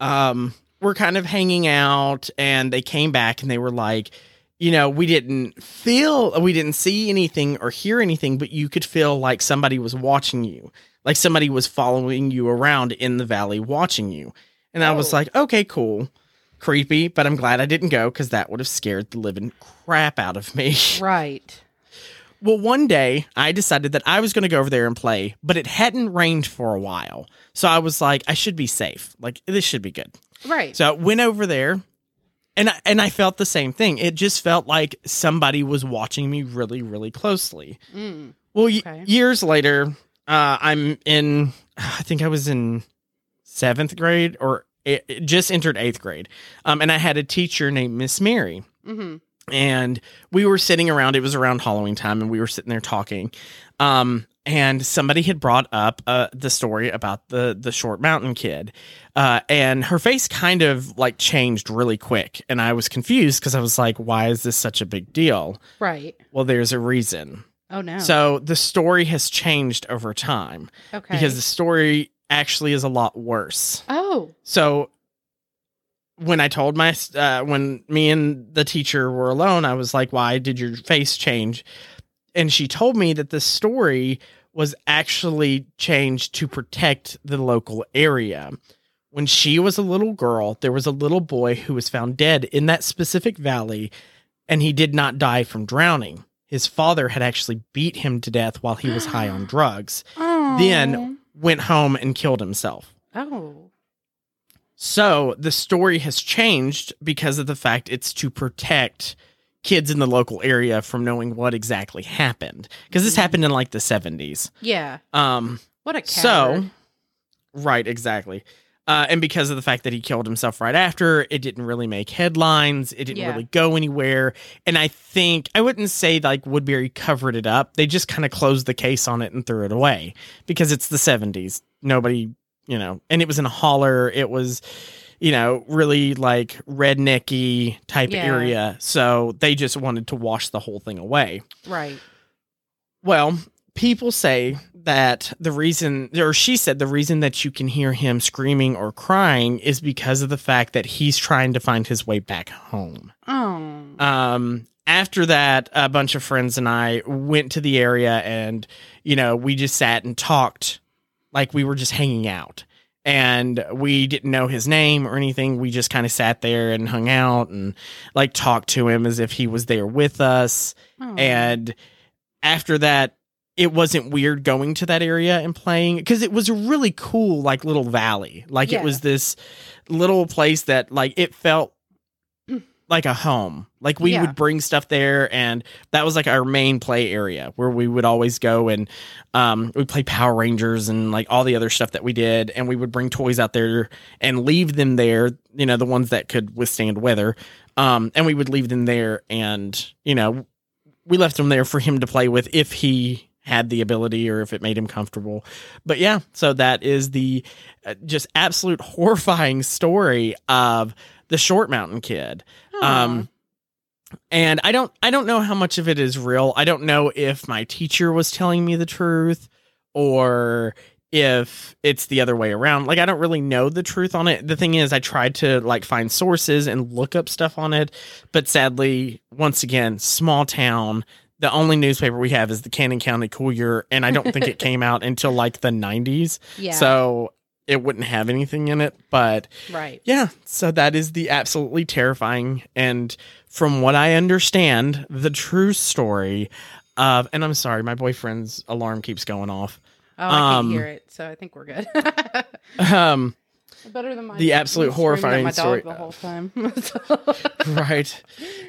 um, were kind of hanging out, and they came back and they were like, you know, we didn't feel, we didn't see anything or hear anything, but you could feel like somebody was watching you, like somebody was following you around in the valley watching you. And I was Oh. like, okay, cool. Creepy, but I'm glad I didn't go because that would have scared the living crap out of me. Right. Well, one day I decided that I was going to go over there and play, but it hadn't rained for a while. So I was like, I should be safe. Like, this should be good. Right. So I went over there and I, and I felt the same thing. It just felt like somebody was watching me really, really closely. Mm. Well, y- years later, uh, I'm in, I think I was in seventh grade or it, it just entered eighth grade. Um, and I had a teacher named Miss Mary hmm and we were sitting around it was around halloween time and we were sitting there talking um and somebody had brought up uh, the story about the the short mountain kid uh and her face kind of like changed really quick and i was confused because i was like why is this such a big deal Right. well there's a reason Oh no. so the story has changed over time okay. because the story actually is a lot worse oh. so when I told my uh, when me and the teacher were alone, I was like, "Why did your face change?" And she told me that the story was actually changed to protect the local area. When she was a little girl, there was a little boy who was found dead in that specific valley, and he did not die from drowning. His father had actually beat him to death while he was high on drugs. Oh. Then went home and killed himself. Oh. So the story has changed because of the fact it's to protect kids in the local area from knowing what exactly happened. Because this Mhm. happened in like the 70s. Yeah. Um, What a coward. so, right, exactly. Uh, and because of the fact that he killed himself right after, it didn't really make headlines. It didn't Yeah. really go anywhere. And I think, I wouldn't say like Woodbury covered it up. They just kind of closed the case on it and threw it away because it's the 70s. Nobody, you know, and it was in a holler. It was, you know, really like rednecky type Yeah. area. So they just wanted to wash the whole thing away. right. Well, people say that the reason, or she said the reason that you can hear him screaming or crying is because of the fact that he's trying to find his way back home. Oh. Um, after that, a bunch of friends and I went to the area and, you know, we just sat and talked like we were just hanging out. And we didn't know his name or anything. We just kind of sat there and hung out and like talked to him as if he was there with us. Oh. And after that, it wasn't weird going to that area and playing because it was a really cool, like little valley. Like Yeah. it was this little place that, like, it felt like a home. Like we Yeah. would bring stuff there, and that was like our main play area where we would always go and um, we play Power Rangers and like all the other stuff that we did, and we would bring toys out there and leave them there. You know, the ones that could withstand weather, um, and we would leave them there, and you know, we left them there for him to play with if he had the ability or if it made him comfortable. But yeah, so that is the uh, just absolute horrifying story of the short mountain kid. Um and I don't I don't know how much of it is real. I don't know if my teacher was telling me the truth or if it's the other way around. Like I don't really know the truth on it. The thing is I tried to like find sources and look up stuff on it, but sadly, once again, small town, the only newspaper we have is the Cannon County Courier and I don't think it came out until like the 90s. yeah. So it wouldn't have anything in it, but right. yeah, so that is the absolutely terrifying and from what I understand, the true story of and I'm sorry, my boyfriend's alarm keeps going off. Oh, I Um, can't hear it, so I think we're good. Um Better than my The absolute me screaming at horrifying story. the whole time. right.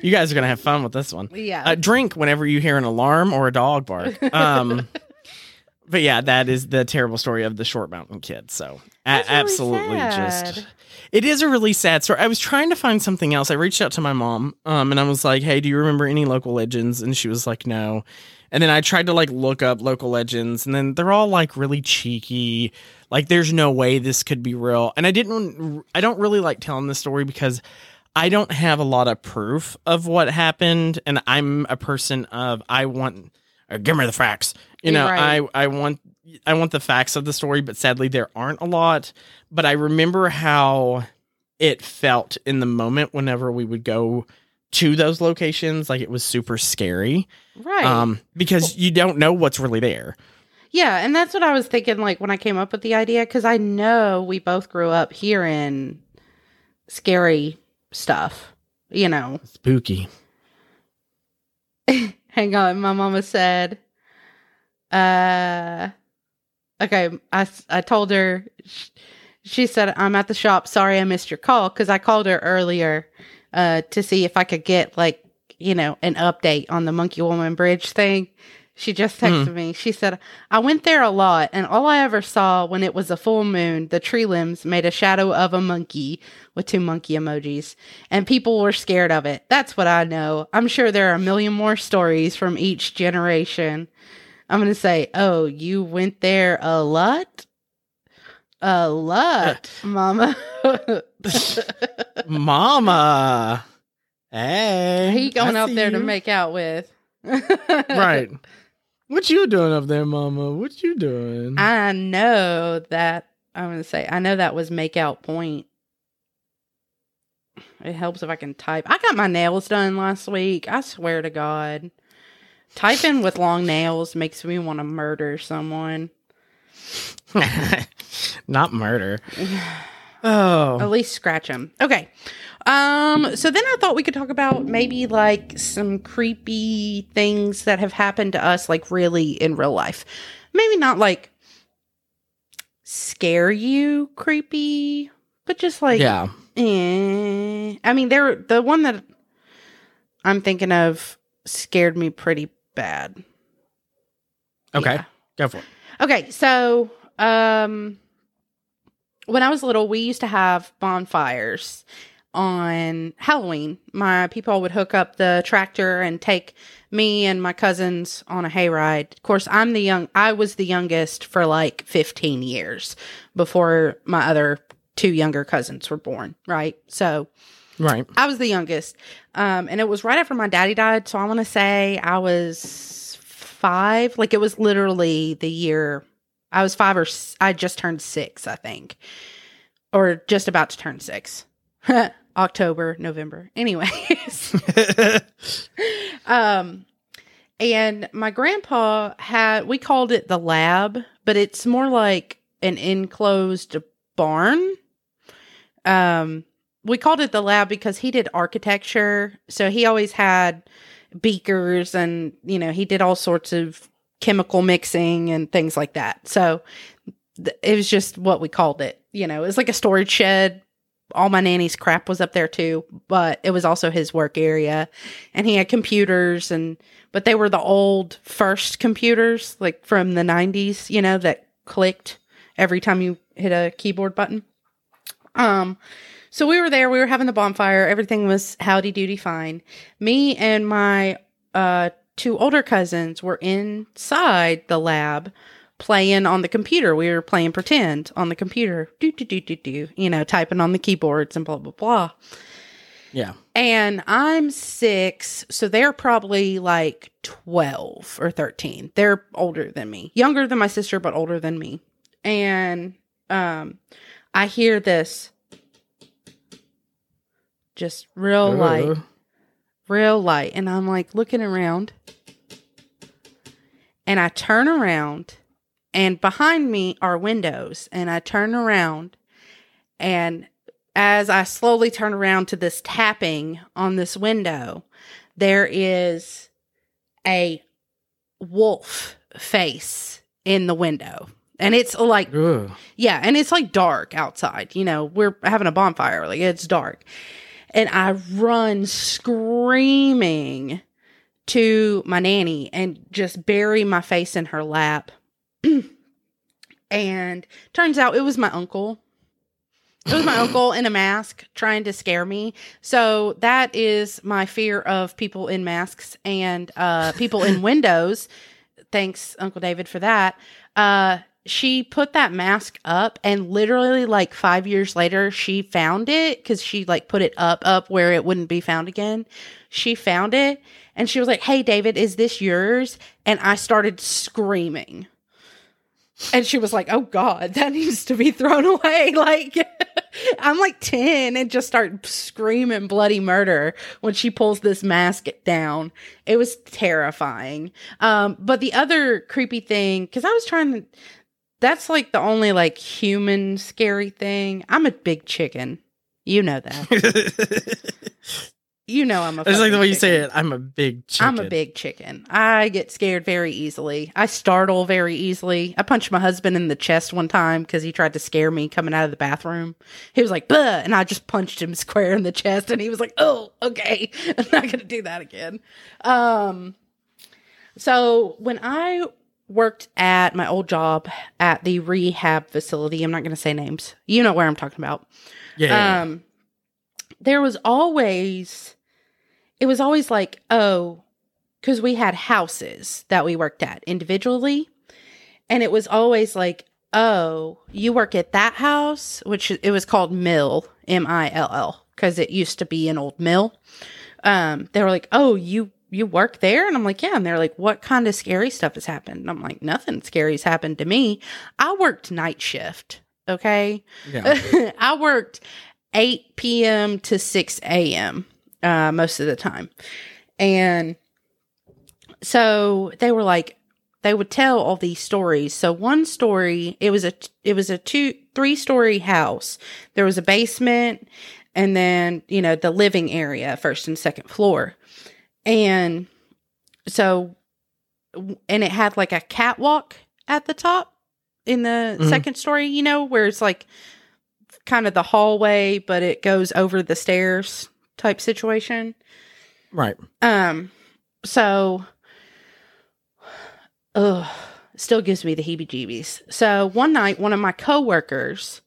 You guys are to have fun with this one. yeah. Uh, drink whenever you hear an alarm or a dog bark. Um but yeah, that is the terrible story of the short mountain kid. So a- really absolutely just it is a really sad story. I was trying to find something else. I reached out to my mom, um, and I was like, "Hey, do you remember any local legends?" And she was like, "No." And then I tried to like look up local legends, and then they're all like really cheeky. Like, there's no way this could be real. And I didn't. I don't really like telling this story because I don't have a lot of proof of what happened, and I'm a person of I want. Or give me the facts. You know, Right. I I want I want the facts of the story, but sadly there aren't a lot. But I remember how it felt in the moment whenever we would go to those locations like it was super scary Right. um because you don't know what's really there yeah, and that's what I was thinking like when I came up with the idea cuz I know we both grew up hearing scary stuff, you know. spooky Hang on, my mama said uh okay, I, I told her she said I'm at the shop. Sorry I missed your call cuz I called her earlier uh to see if I could get like, you know, an update on the Monkey Woman Bridge thing. She just texted me. She said, I went there a lot, and all I ever saw when it was a full moon, the tree limbs made a shadow of a monkey with two monkey emojis, and people were scared of it. That's what I know. I'm sure there are a million more stories from each generation. I'm going to say, Oh, you went there a lot? A lot, mama. mama hey he going I there to make out with. right what you doing up there mama what you doing I know that I'm gonna say I know that was make out point. It helps if I can type. I got my nails done last week. I swear to God. Typing with long nails makes me want to murder someone. not murder oh At least scratch them. Okay. Um so then I thought we could talk about maybe like some creepy things that have happened to us like really in real life. Maybe not like scare you creepy, but just like yeah Eh, I mean, there the one that I'm thinking of scared me pretty bad. okay Yeah. go for it Okay, so um when I was little, we used to have bonfires on Halloween. My people would hook up the tractor and take me and my cousins on a hayride. Of course, I'm the young I was the youngest for like 15 years before my other two younger cousins were born, right? So, right I was the youngest. Um, and it was right after my daddy died. So I want to say I was five. Like it was literally the year I was five or s- I just turned six, I think, or just about to turn six. October, November. Anyways. um, and my grandpa had, we called it the lab, but it's more like an enclosed barn. Um, we called it the lab because he did architecture. So he always had beakers and, you know, he did all sorts of chemical mixing and things like that. So th- it was just what we called it. You know, it was like a storage shed. All my nanny's crap was up there too, but it was also his work area. And he had computers and, but they were the old first computers, like from the 90s, you know, that clicked every time you hit a keyboard button. Um, so we were there, we were having the bonfire, everything was howdy doody fine. Me and my uh two older cousins were inside the lab playing on the computer. We were playing pretend on the computer. Do do do do do, you know, typing on the keyboards and blah blah blah. yeah And I'm six, so they're probably like 12 or 13. They're older than me, younger than my sister, but older than me. And um, I hear this just real light, Uh, real light. And I'm like looking around. And I turn around, and behind me are windows. And I turn around, and as I slowly turn around to this tapping on this window, there is a wolf face in the window. And it's like, ugh. yeah, and it's like dark outside. You know, we're having a bonfire, like it's dark. And I run screaming to my nanny and just bury my face in her lap. and turns out it was my uncle. It was my uncle in a mask trying to scare me. So that is my fear of people in masks and uh, people in windows. Thanks, Uncle David, for that. Uh, she put that mask up, and literally, like five years later, she found it because she like put it up, up where it wouldn't be found again. She found it, and she was like, "Hey, David, is this yours?" And I started screaming. And she was like, "Oh God, that needs to be thrown away!" Like, I'm like 10 and just start screaming bloody murder when she pulls this mask down. It was terrifying. Um, but the other creepy thing, because I was trying to, that's like the only like human scary thing. I'm a big chicken. You know that. you know I'm a. It's like the way you say chicken. it. I'm a big chicken. I'm a big chicken. I get scared very easily. I startle very easily. I punched my husband in the chest one time because he tried to scare me coming out of the bathroom. He was like, "Buh," and I just punched him square in the chest, and he was like, "Oh, okay, I'm not gonna do that again." Um, so when I worked at my old job at the rehab facility, I'm not gonna say names. You know where I'm talking about Yeah. um there was always it was always like oh because we had houses that we worked at individually and it was always like oh you work at that house which it was called mill m-i-l-l because it used to be an old mill um they were like oh you you work there and i'm like yeah and they're like what kind of scary stuff has happened and i'm like nothing scary's happened to me i worked night shift okay yeah. I worked 8 p.m. to 6 a.m. Uh, most of the time. And so they were like, they would tell all these stories. So one story, it was a, it was a two, three story house. There was a basement and then, you know, the living area, first and second floor. And so, and it had like a catwalk at the top in the Mhm. second story, you know, where it's like kind of the hallway, but it goes over the stairs type situation. Right. Um, so, ugh, still gives me the heebie jeebies. So one night, one of my coworkers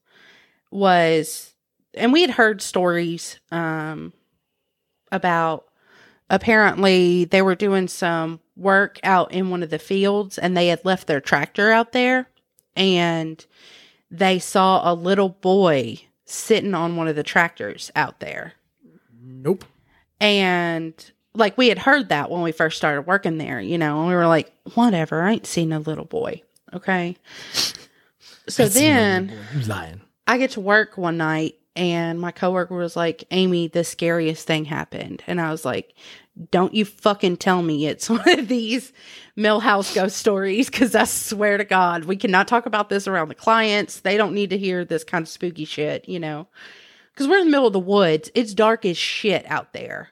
was, and we had heard stories, um, about apparently they were doing some work out in one of the fields and they had left their tractor out there and they saw a little boy sitting on one of the tractors out there. Nope. And like we had heard that when we first started working there, you know, and we were like, whatever, I ain't seen a little boy. Okay. So then another boy. You lying. I get to work one night and my coworker was like, Amy, the scariest thing happened. And I was like, don't you fucking tell me it's one of these Millhouse ghost stories because I swear to God, we cannot talk about this around the clients. They don't need to hear this kind of spooky shit, you know, because we're in the middle of the woods. It's dark as shit out there,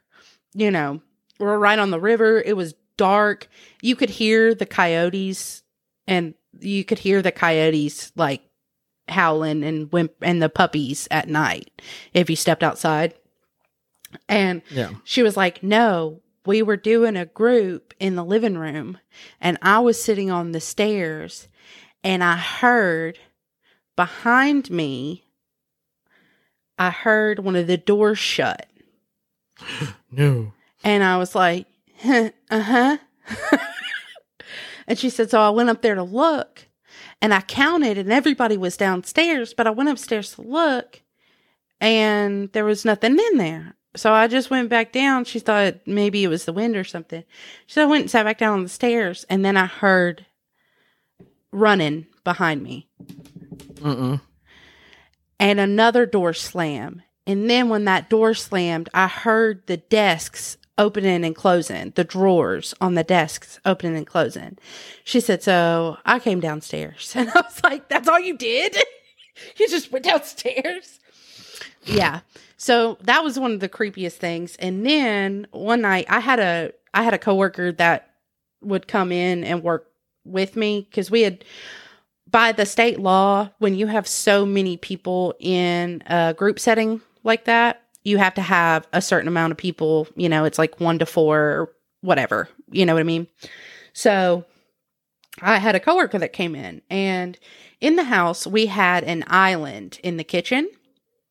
you know. We're right on the river. It was dark. You could hear the coyotes and you could hear the coyotes like howling and wimp and the puppies at night if you stepped outside. And Yeah. she was like, No, we were doing a group in the living room, and I was sitting on the stairs, and I heard behind me, I heard one of the doors shut. No. And I was like, uh huh. and she said, So I went up there to look and I counted and everybody was downstairs, but I went upstairs to look and there was nothing in there. So I just went back down. She thought maybe it was the wind or something. So I went and sat back down on the stairs and then I heard running behind me Mm-mm. and another door slam. And then when that door slammed, I heard the desks opening and closing, the drawers on the desks opening and closing. She said, So I came downstairs. And I was like, That's all you did? you just went downstairs? Yeah. So that was one of the creepiest things. And then one night I had a I had a coworker that would come in and work with me because we had by the state law, when you have so many people in a group setting like that, you have to have a certain amount of people. You know, it's like one to four or whatever. You know what I mean? So I had a coworker that came in, and in the house, we had an island in the kitchen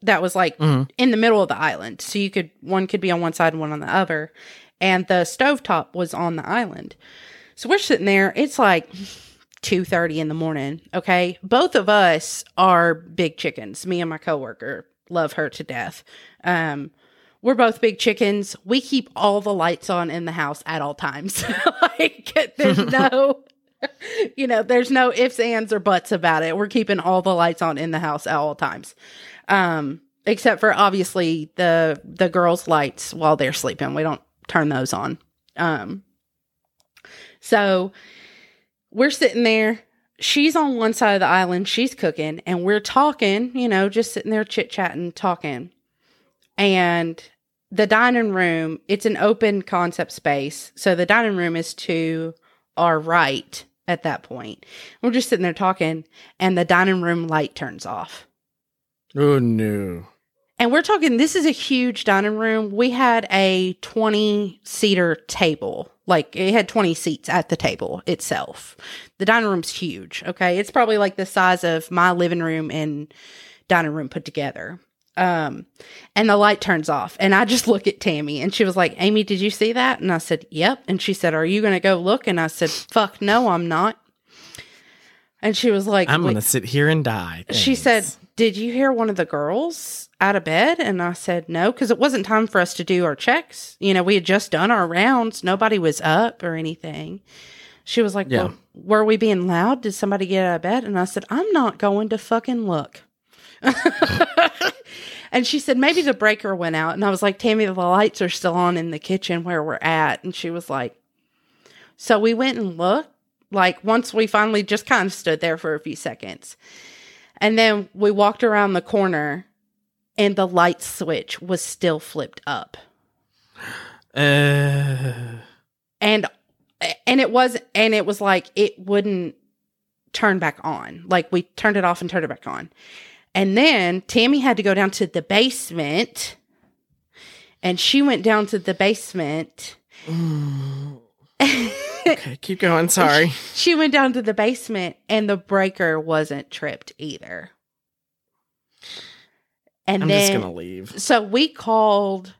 that was like Mhm. in the middle of the island. So you could, one could be on one side and one on the other. And the stovetop was on the island. So we're sitting there. It's like, 2:30 in the morning, okay? Both of us are big chickens. Me and my coworker love her to death. Um we're both big chickens. We keep all the lights on in the house at all times. like there's no you know, there's no ifs, ands, or buts about it. We're keeping all the lights on in the house at all times. Um, except for obviously the the girls' lights while they're sleeping. We don't turn those on. Um, so we're sitting there. She's on one side of the island. She's cooking, and we're talking. You know, just sitting there chit chatting, talking. And the dining room, it's an open concept space. So the dining room is to our right at that point. We're just sitting there talking, and the dining room light turns off. Oh no. And we're talking, this is a huge dining room. We had a 20 seater table. Like it had 20 seats at the table itself. The dining room's huge. Okay. It's probably like the size of my living room and dining room put together. Um, and the light turns off. And I just look at Tammy and she was like, Amy, did you see that? And I said, Yep. And she said, Are you going to go look? And I said, Fuck, no, I'm not. And she was like, I'm gonna sit here and die. she said, Thanks. Did you hear one of the girls out of bed? And I said, No, because it wasn't time for us to do our checks. You know, we had just done our rounds. Nobody was up or anything. She was like, Yeah. well, Were we being loud? Did somebody get out of bed? And I said, I'm not going to fucking look. and she said, Maybe the breaker went out. And I was like, Tammy, the lights are still on in the kitchen where we're at. And she was like, So we went and looked. Like once we finally just kind of stood there for a few seconds. And then we walked around the corner and the light switch was still flipped up. Uh, And and it was and it was like it wouldn't turn back on. Like we turned it off and turned it back on. And then Tammy had to go down to the basement. And she went down to the basement. okay, keep going. Sorry. She went down to the basement and the breaker wasn't tripped either. And I'm then just gonna leave. So we called,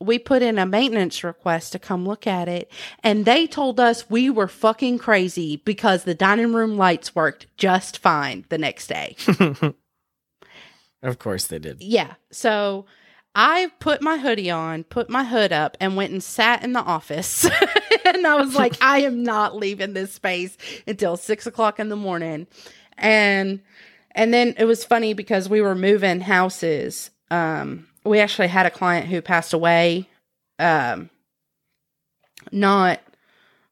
we put in a maintenance request to come look at it, and they told us we were fucking crazy because the dining room lights worked just fine the next day. Of course they did. yeah. So I put my hoodie on, put my hood up, and went and sat in the office. and I was like, I am not leaving this space until six o'clock in the morning. And and then it was funny because we were moving houses. Um, we actually had a client who passed away um not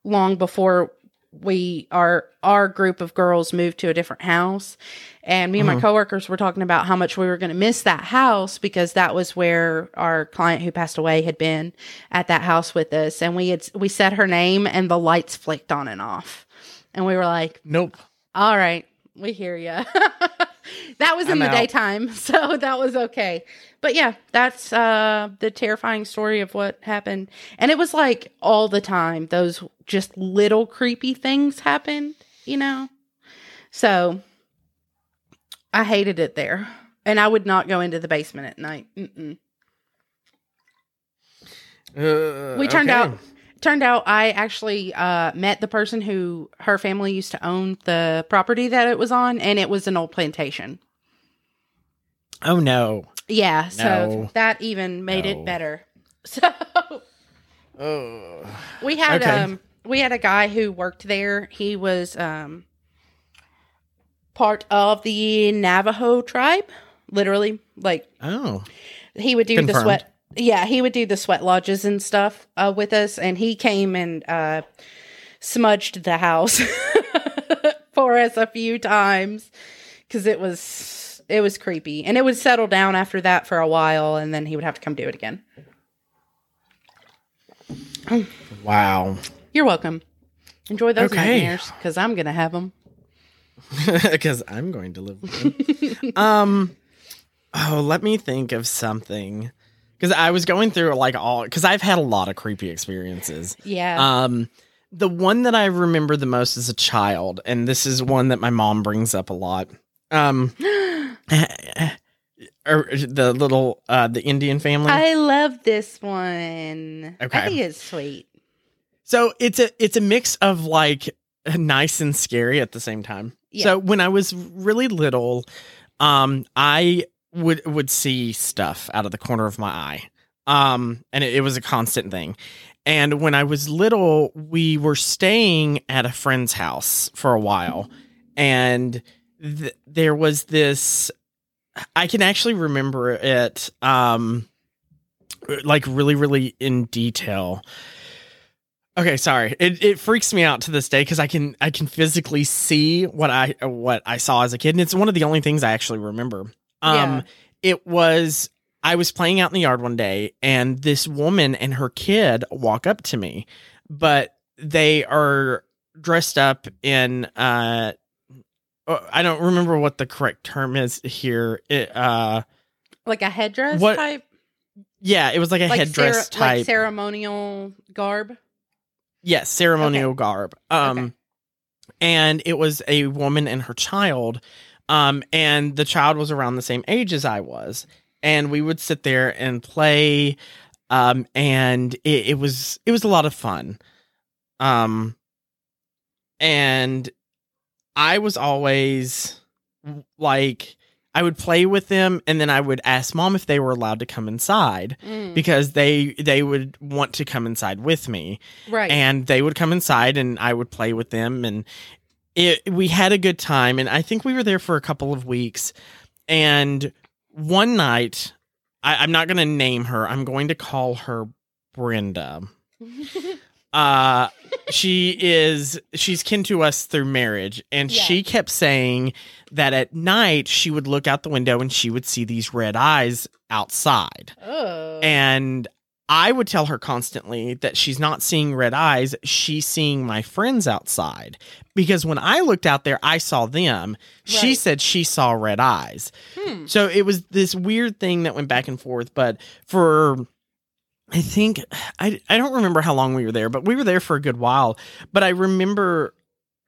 long before we our our group of girls moved to a different house and me and my Mhm. coworkers were talking about how much we were going to miss that house because that was where our client who passed away had been at that house with us and we had we said her name and the lights flicked on and off and we were like Nope. all right, we hear you. that was in I'm the out. daytime, so that was okay. But yeah, that's uh the terrifying story of what happened. And it was like all the time those just little creepy things happened, you know. So I hated it there. And I would not go into the basement at night. Mm-mm. Uh, We turned okay. out turned out I actually uh, met the person who her family used to own the property that it was on, and it was an old plantation. Oh no. Yeah, so that even made No. it better. So Oh. we had Okay. um we had a guy who worked there. He was um part of the Navajo tribe, literally. Like Oh. he would do the sweat yeah he would do the sweat lodges and stuff uh, with us and he came and uh smudged the house for us a few times because it was it was creepy and it would settle down after that for a while and then he would have to come do it again Wow. you're welcome enjoy those Okay. nightmares because i'm gonna have them Because I'm going to live with them. um. Oh, let me think of something. Because I was going through like all. Because I've had a lot of creepy experiences. yeah Um, the one that I remember the most as a child, and this is one that my mom brings up a lot. Um, or the little uh the Indian family. i love this one Okay. i think it's sweet so it's a it's a mix of like nice and scary at the same time. Yeah. So when I was really little, um, I would would see stuff out of the corner of my eye. Um, and it, it was a constant thing. And when I was little, we were staying at a friend's house for a while. And th- there was this, I can actually remember it um, like really, really in detail. Okay, sorry. It it freaks me out to this day because I can I can physically see what I what I saw as a kid, and it's one of the only things I actually remember. Um, Yeah. it was I was playing out in the yard one day, and this woman and her kid walk up to me, but they are dressed up in uh, uh, I don't remember what the correct term is here. It uh, Like a headdress What- type? yeah, it was like a Like, headdress cere- type. like ceremonial garb? Yes, ceremonial garb. Um Okay. and it was a woman and her child. Um and the child was around the same age as I was. And we would sit there and play um and it, it was it was a lot of fun. Um and I was always like I would play with them and then I would ask mom if they were allowed to come inside Mm, because they they would want to come inside with me right. and they would come inside and I would play with them and it we had a good time and I think we were there for a couple of weeks and one night I, I'm not gonna name her I'm going to call her Brenda uh she is she's kin to us through marriage and Yeah. she kept saying that at night she would look out the window and she would see these red eyes outside oh. and I would tell her constantly that she's not seeing red eyes, she's seeing my friends outside. Because when I looked out there, I saw them. She said she saw red eyes. Hmm. So it was this weird thing that went back and forth. But for, I think, I, I don't remember how long we were there, but we were there for a good while. But I remember,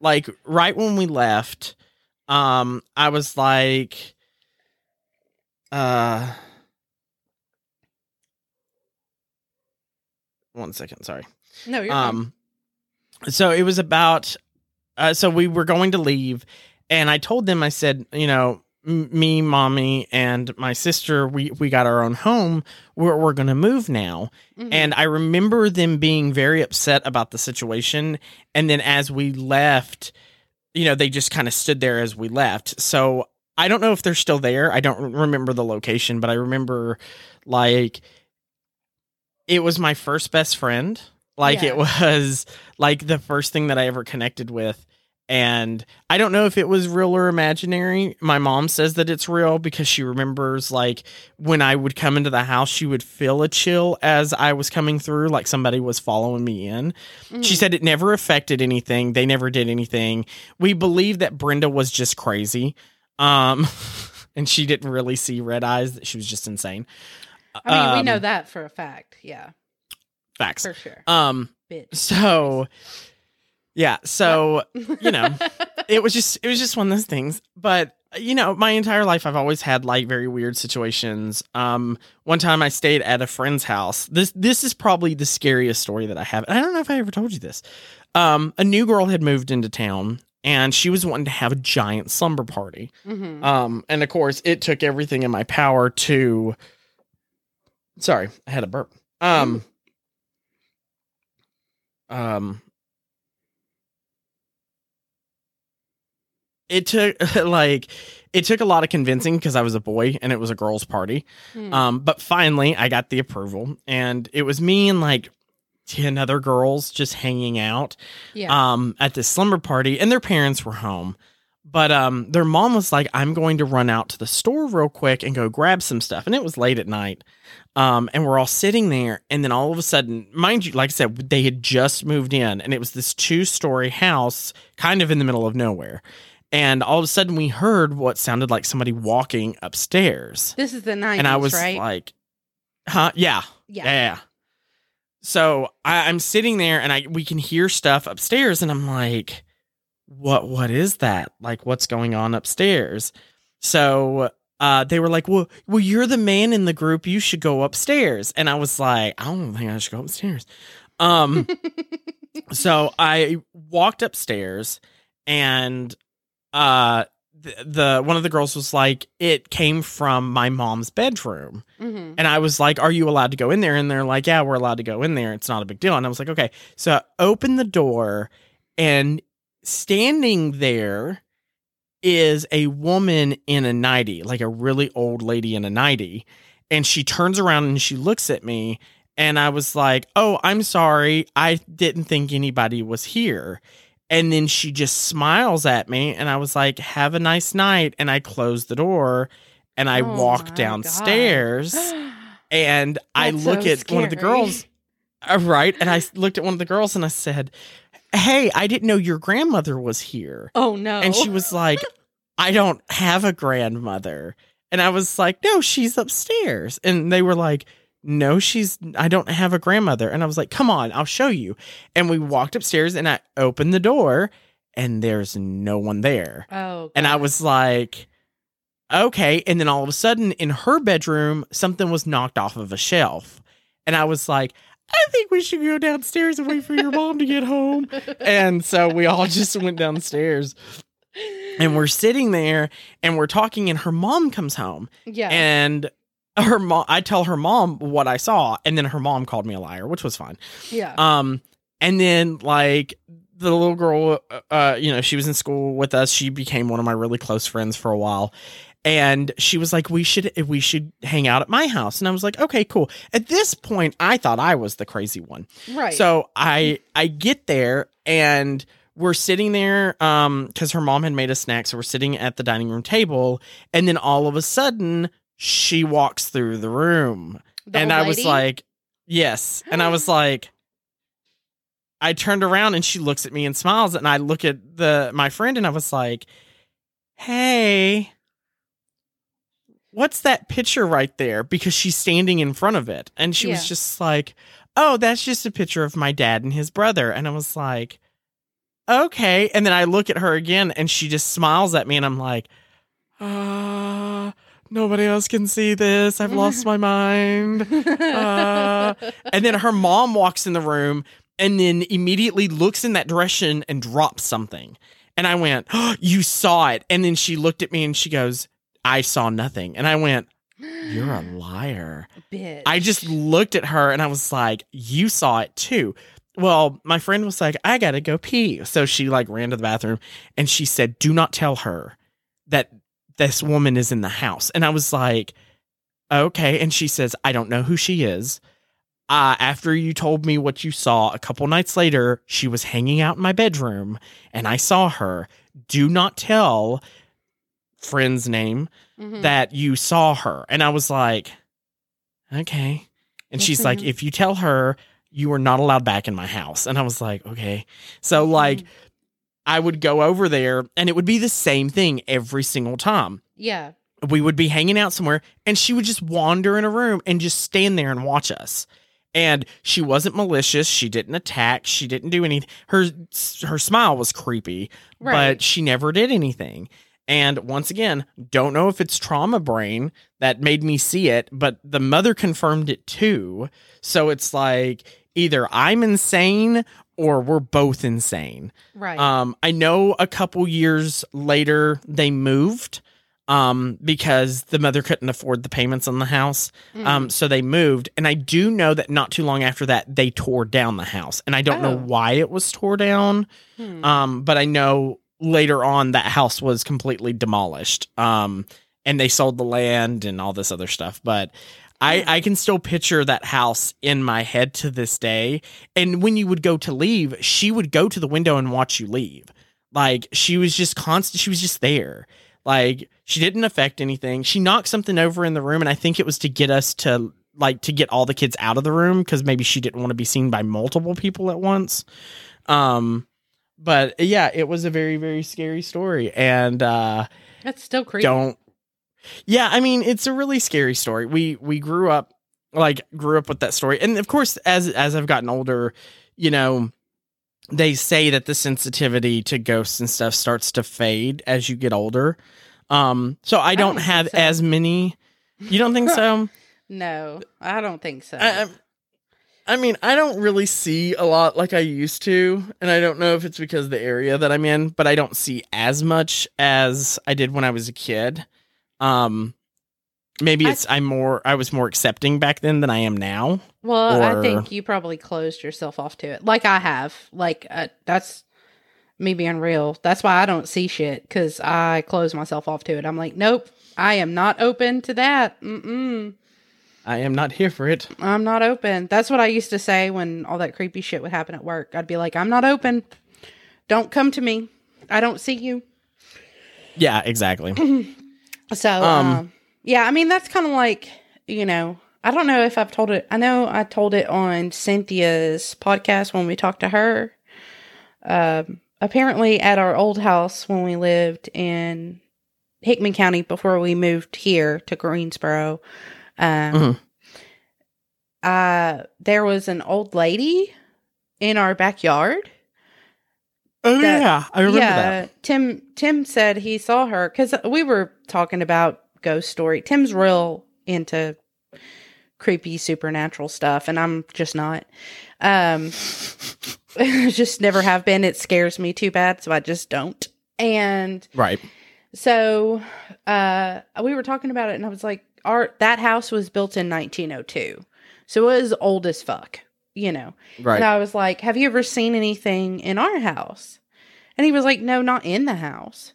like, right when we left, um, I was like, uh, one second, sorry. No, you're fine. Um, so it was about, uh, so we were going to leave, and I told them, I said, you know, m- me, mommy, and my sister, we we got our own home. We're we're gonna move now, Mhm. and I remember them being very upset about the situation. And then as we left, you know, they just kind of stood there as we left. So I don't know if they're still there. I don't remember the location, but I remember like it was my first best friend. Like Yeah. it was like the first thing that I ever connected with. And I don't know if it was real or imaginary. My mom says that it's real because she remembers like when I would come into the house, she would feel a chill as I was coming through, like somebody was following me in. She Mhm. said it never affected anything. They never did anything. We believe that Brenda was just crazy. Um and she didn't really see red eyes, that she was just insane. I mean, we Um, know that for a fact. Yeah, facts. for sure. Um Bitch. so yeah, so you know, it was just it was just one of those things but you know my entire life i've always had like very weird situations um one time i stayed at a friend's house this this is probably the scariest story that i have i don't know if i ever told you this um a new girl had moved into town and she was wanting to have a giant slumber party Mhm. um and of course it took everything in my power to sorry i had a burp um um it took like it took a lot of convincing because I was a boy and it was a girls' party. Hmm. Um, but finally I got the approval, and it was me and like ten other girls just hanging out yeah. um at this slumber party, and their parents were home. But um, their mom was like, "I'm going to run out to the store real quick and go grab some stuff," and it was late at night. Um, and we're all sitting there, and then all of a sudden, mind you, like I said, they had just moved in, and it was this two-story house, kind of in the middle of nowhere. And all of a sudden, we heard what sounded like somebody walking upstairs, this is the 90s, and I was right? like, "Huh? Yeah, yeah. yeah. So I, I'm sitting there and I we can hear stuff upstairs and I'm like, what what is that? Like what's going on upstairs? So uh they were like, Well well you're the man in the group, you should go upstairs. And I was like, I don't think I should go upstairs. Um so I walked upstairs and uh the, the one of the girls was like, it came from my mom's bedroom. Mm-hmm. And I was like, Are you allowed to go in there? And they're like, Yeah, we're allowed to go in there. It's not a big deal. And I was like, Okay. So I open the door, and standing there is a woman in a nightie, like a really old lady in a nightie. And she turns around and she looks at me. And I was like, Oh, I'm sorry. I didn't think anybody was here. And then she just smiles at me. And I was like, Have a nice night. And I close the door and I Oh walk downstairs and I look so at one of the girls, uh, right? And I looked at one of the girls and I said, Hey, I didn't know your grandmother was here. Oh no. And she was like, I don't have a grandmother. And I was like, No, she's upstairs. And they were like, No, she's, I don't have a grandmother. And I was like, Come on, I'll show you. And we walked upstairs and I opened the door and there's no one there. Oh. And I was like, okay. And then all of a sudden in her bedroom, something was knocked off of a shelf. And I was like, I think we should go downstairs and wait for your mom to get home. And so we all just went downstairs and we're sitting there and we're talking, and her mom comes home. Yeah. And her mom, I tell her mom what I saw, and then her mom called me a liar, which was fine. yeah. Um, and then like the little girl, uh, you know, she was in school with us. She became one of my really close friends for a while. And she was like, "We should, we should hang out at my house." And I was like, "Okay, cool." At this point, I thought I was the crazy one. right. So I, I get there and we're sitting there, um, because her mom had made us snacks. So we're sitting at the dining room table, and then all of a sudden, she walks through the room The and I was like, yes. And I was like, I turned around and she looks at me and smiles. And I look at the my friend and I was like, hey, what's that picture right there? Because she's standing in front of it. And she Yeah. was just like, oh, that's just a picture of my dad and his brother. And I was like, okay. And then I look at her again and she just smiles at me and I'm like, ah, nobody else can see this. I've lost my mind. Uh, and then her mom walks in the room and then immediately looks in that direction and drops something. And I went, oh, You saw it. And then she looked at me and she goes, I saw nothing. And I went, You're a liar. bitch. I just looked at her and I was like, You saw it too. Well, my friend was like, I gotta go pee. So she like ran to the bathroom and she said, Do not tell her that this woman is in the house. And I was like, Okay. And she says, I don't know who she is. Uh, after you told me what you saw a couple nights later, she was hanging out in my bedroom and I saw her. Do not tell friend's name Mhm. that you saw her. And I was like, okay. And Yes, she's like, if you tell her, you are not allowed back in my house. And I was like, okay. So, like, I would go over there and it would be the same thing every single time. yeah. We would be hanging out somewhere and she would just wander in a room and just stand there and watch us. And she wasn't malicious. She didn't attack. She didn't do anything. Her her smile was creepy, Right. but she never did anything. And once again, don't know if it's trauma brain that made me see it, but the mother confirmed it too. So it's like either I'm insane or we're both insane. Right. Um, I know a couple years later they moved um, because the mother couldn't afford the payments on the house. Mm. Um, so they moved. And I do know that not too long after that, they tore down the house. And I don't know Oh. why it was tore down. Hmm. Um, but I know later on that house was completely demolished. Um, and they sold the land and all this other stuff. But I, I can still picture that house in my head to this day. And when you would go to leave, she would go to the window and watch you leave. Like she was just constant. She was just there. Like she didn't affect anything. She knocked something over in the room, and I think it was to get us to like to get all the kids out of the room because maybe she didn't want to be seen by multiple people at once. Um, but yeah, it was a very very scary story, and uh, That's still creepy. don't. Yeah, I mean, it's a really scary story. We we grew up like grew up with that story, and of course, as as I've gotten older, you know, they say that the sensitivity to ghosts and stuff starts to fade as you get older. Um, so I don't, don't have so. as many. You don't think so? No, I don't think so. I, I mean, I don't really see a lot like I used to, and I don't know if it's because of the area that I'm in, but I don't see as much as I did when I was a kid. Um, maybe it's I, am more I was more accepting back then than I am now. Well, I think you probably closed yourself off to it, like I have. Like uh, that's me being real. That's why I don't see shit because I close myself off to it. I'm like, nope, I am not open to that. Mm-mm. I am not here for it. I'm not open. That's what I used to say when all that creepy shit would happen at work. I'd be like, I'm not open. Don't come to me. I don't see you. Yeah, exactly. So, Um, um, yeah, I mean, that's kind of like, you know, I don't know if I've told it. I know I told it on Cynthia's podcast when we talked to her. Um, apparently, at our old house when we lived in Hickman County before we moved here to Greensboro, um, Mhm. uh, there was an old lady in our backyard Oh That- yeah, I remember yeah, that. Tim Tim said he saw her because we were talking about ghost story. Tim's real into creepy supernatural stuff, and I'm just not. Um, just never have been. It scares me too bad, so I just don't. And Right. so uh, we were talking about it, and I was like, "Our that house was built in 1902, so it was old as fuck." You know, Right. and I was like, Have you ever seen anything in our house? And he was like, No, not in the house.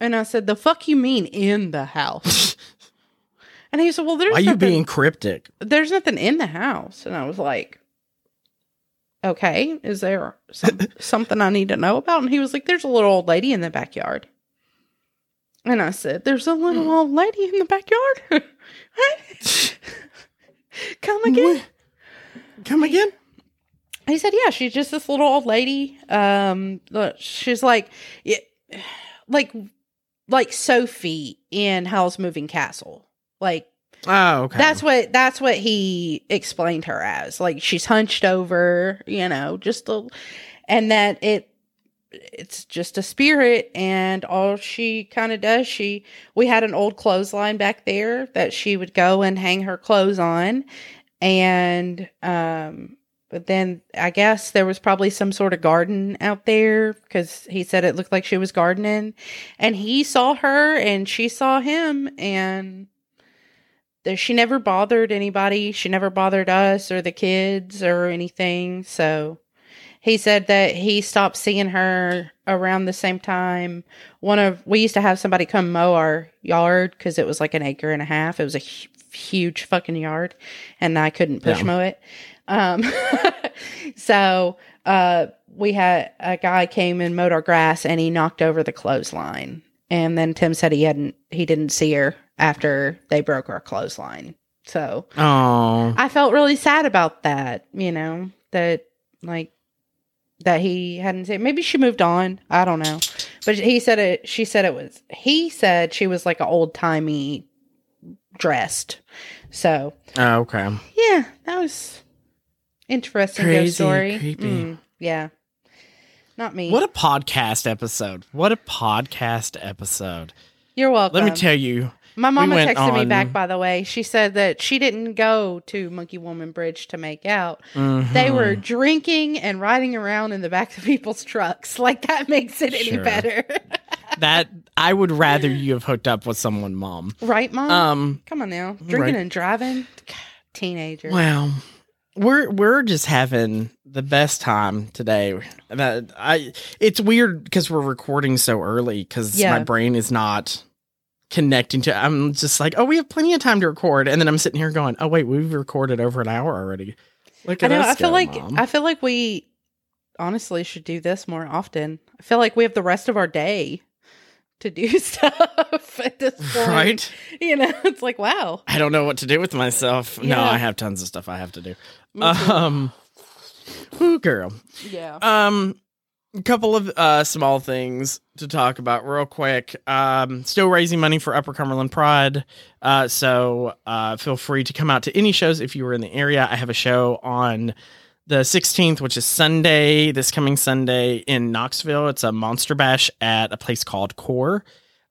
And I said, The fuck you mean in the house? and he said, Well, there's Why are you being cryptic? there's nothing in the house. And I was like, Okay, is there some, something I need to know about? And he was like, There's a little old lady in the backyard. And I said, There's a little hmm. old lady in the backyard? Come again? Come again? he said, "Yeah, she's just this little old lady. Um, she's like, yeah, like, like Sophie in Howl's Moving Castle. Like Oh, okay. that's what that's what he explained her as. Like she's hunched over, you know, just a, and that it." It's just a spirit, and all she kind of does, she we had an old clothesline back there that she would go and hang her clothes on, and um, but then I guess there was probably some sort of garden out there because he said it looked like she was gardening, and he saw her and she saw him, and she never bothered anybody. She never bothered us or the kids or anything. So he said that he stopped seeing her around the same time. One of we used to have somebody come mow our yard because it was like an acre and a half. It was a huge fucking yard, and I couldn't push Yeah. mow it. Um, so uh, we had a guy came and mowed our grass, and he knocked over the clothesline. And then Tim said he hadn't, he didn't see her after they broke our clothesline. So Oh. I felt really sad about that, you know, that like that he hadn't seen. Maybe she moved on. I don't know. But he said it, she said it was, he said she was like an old timey dressed. So Oh, okay. yeah, that was interesting ghost story. creepy. Mm, yeah. Not me. What a podcast episode. What a podcast episode. You're welcome. Let me tell you. My mama went texted me back, by the way. She said that she didn't go to Monkey Woman Bridge to make out. They Mhm. were drinking and riding around in the back of people's trucks. Like that makes it any better. that I would rather you have hooked up with someone, mom. right, mom? Um Come on now. Drinking right. and driving? Teenager. Well, we're we're just having the best time today. That I it's weird because we're recording so early because Yeah. my brain is not connecting to. I'm just like, oh, we have plenty of time to record, and then I'm sitting here going, oh wait, we've recorded over an hour already. Look I know. us I feel go, like Mom. I feel like we honestly should do this more often. I feel like we have the rest of our day to do stuff at this point. right. You know, it's like wow. I don't know what to do with myself. No, I have tons of stuff I have to do. Um, whoo, girl. yeah. Um, a couple of uh small things to talk about real quick. Um, still raising money for Upper Cumberland Pride. Uh, so uh, feel free to come out to any shows if you were in the area. I have a show on the 16th, which is Sunday, this coming Sunday in Knoxville. It's a monster bash at a place called Core.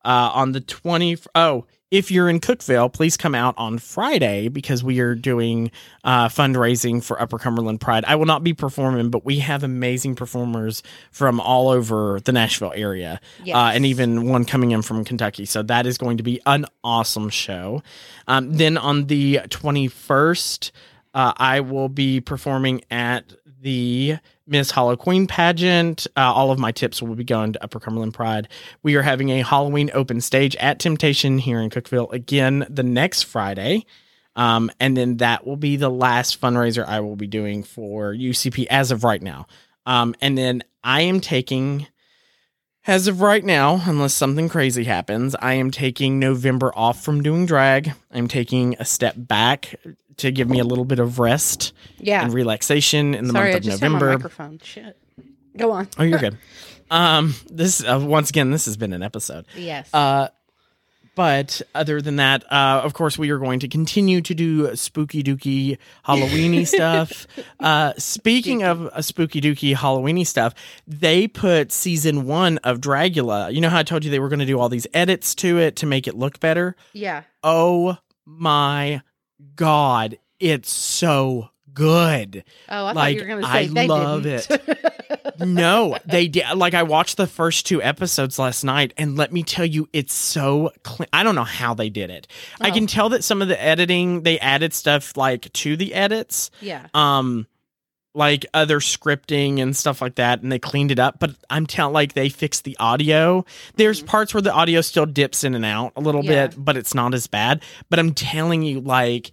Uh, on the 20, oh, if you're in Cookeville, please come out on Friday because we are doing uh, fundraising for Upper Cumberland Pride. I will not be performing, but we have amazing performers from all over the Nashville area, Yes. uh, and even one coming in from Kentucky. So that is going to be an awesome show. Um, then on the 21st, uh, I will be performing at the Miss Hollow Queen pageant. Uh, all of my tips will be going to Upper Cumberland Pride. We are having a Halloween open stage at Temptation here in Cookeville again the next Friday. Um, and then that will be the last fundraiser I will be doing for UCP as of right now. Um, and then I am taking, as of right now, unless something crazy happens, I am taking November off from doing drag. I'm taking a step back to give me a little bit of rest Yeah. and relaxation in the Sorry, I month of just hit my November. microphone. Shit. Go on. Oh, you're good. Um, this uh, once again, this has been an episode. Yes. Uh, but other than that, uh, of course, we are going to continue to do spooky dooky Halloweeny stuff. Uh, speaking of uh, spooky dooky Halloweeny stuff, they put season one of Dragula. You know how I told you they were going to do all these edits to it to make it look better? yeah. Oh my god, it's so good. Oh, I thought you were going to I say they love didn't. no, they did. Like I watched the first two episodes last night, and let me tell you, it's so clean. I don't know how they did it. I Oh. can tell that some of the editing they added stuff like to the edits, yeah. um, like other scripting and stuff like that, and they cleaned it up. But I'm telling, like they fixed the audio. There's parts where the audio still dips in and out a little Mm-hmm. Yeah. bit, but it's not as bad. But I'm telling you, like.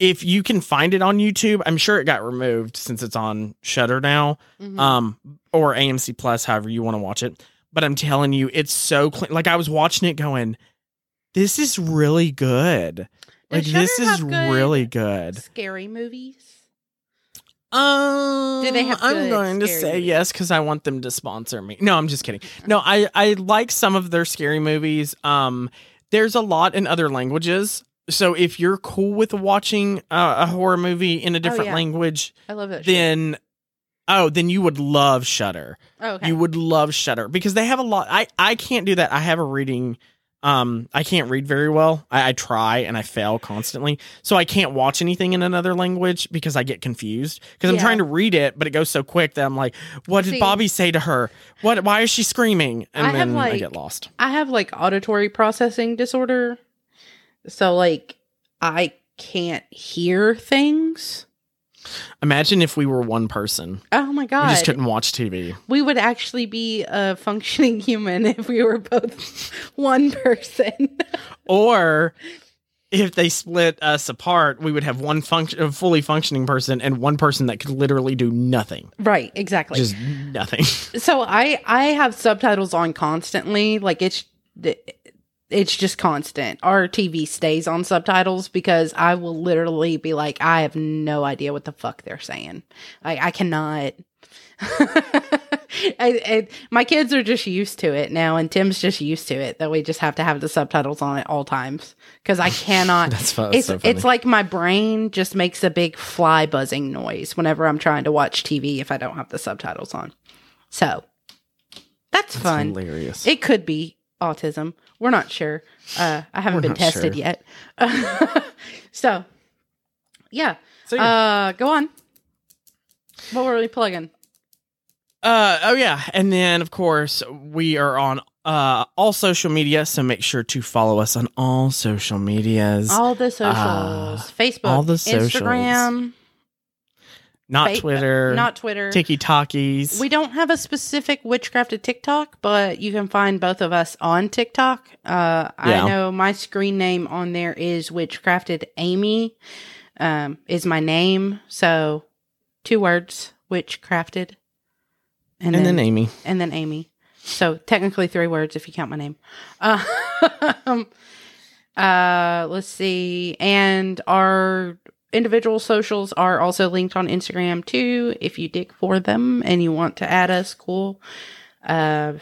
If you can find it on YouTube, I'm sure it got removed since it's on Shudder now Mhm. um or AMC Plus, however you want to watch it. But I'm telling you, it's so clean. Like I was watching it, going, "This is really good. Like this is good really good." Scary movies. Um, Do they have I'm going to say movies? yes because I want them to sponsor me. No, I'm just kidding. No, I I like some of their scary movies. Um, there's a lot in other languages. So if you're cool with watching uh, a horror movie in a different Oh, yeah. language, I love that. shit. then oh, then you would love Shudder. Oh, okay. You would love Shudder because they have a lot. I I can't do that. I have a reading. Um, I can't read very well. I, I try and I fail constantly, so I can't watch anything in another language because I get confused because I'm trying to read it, but it goes so quick that I'm like, "What did See- Bobby say to her? What? Why is she screaming?" And I then I get lost. I have like auditory processing disorder. So like I can't hear things. Imagine if we were one person. Oh my god. We just couldn't watch TV. we would actually be a functioning human if we were both one person. Or if they split us apart, we would have one function, a fully functioning person, and one person that could literally do nothing, right, exactly. just nothing. so I I have subtitles on constantly. Like it's it's just constant. Our TV stays on subtitles because I will literally be like, I have no idea what the fuck they're saying. I I cannot. I, I, my kids are just used to it now, and Tim's just used to it that we just have to have the subtitles on at all times because I cannot. That's fun. it's so funny. it's like my brain just makes a big fly buzzing noise whenever I'm trying to watch TV if I don't have the subtitles on. So that's, That's fun. hilarious. It could be autism. We're not sure. Uh, I haven't We're been tested sure. yet. so, yeah. so, yeah. Uh, go on. What were we plugging? Uh, oh yeah, and then of course we are on uh all social media, so make sure to follow us on all social medias. All the socials: uh, Facebook, all the socials. Instagram, not fa- Twitter, not Twitter. Tiki Talkies. We don't have a specific witchcraft witchcrafted TikTok, but you can find both of us on TikTok. Uh, Yeah. I know my screen name on there is witchcrafted Amy. Um, is my name so two words witchcrafted, and then Amy. and then Amy. So technically three words if you count my name. Uh, uh, let's see. And our individual socials are also linked on Instagram too. If you dig for them and you want to add us, cool. Uh,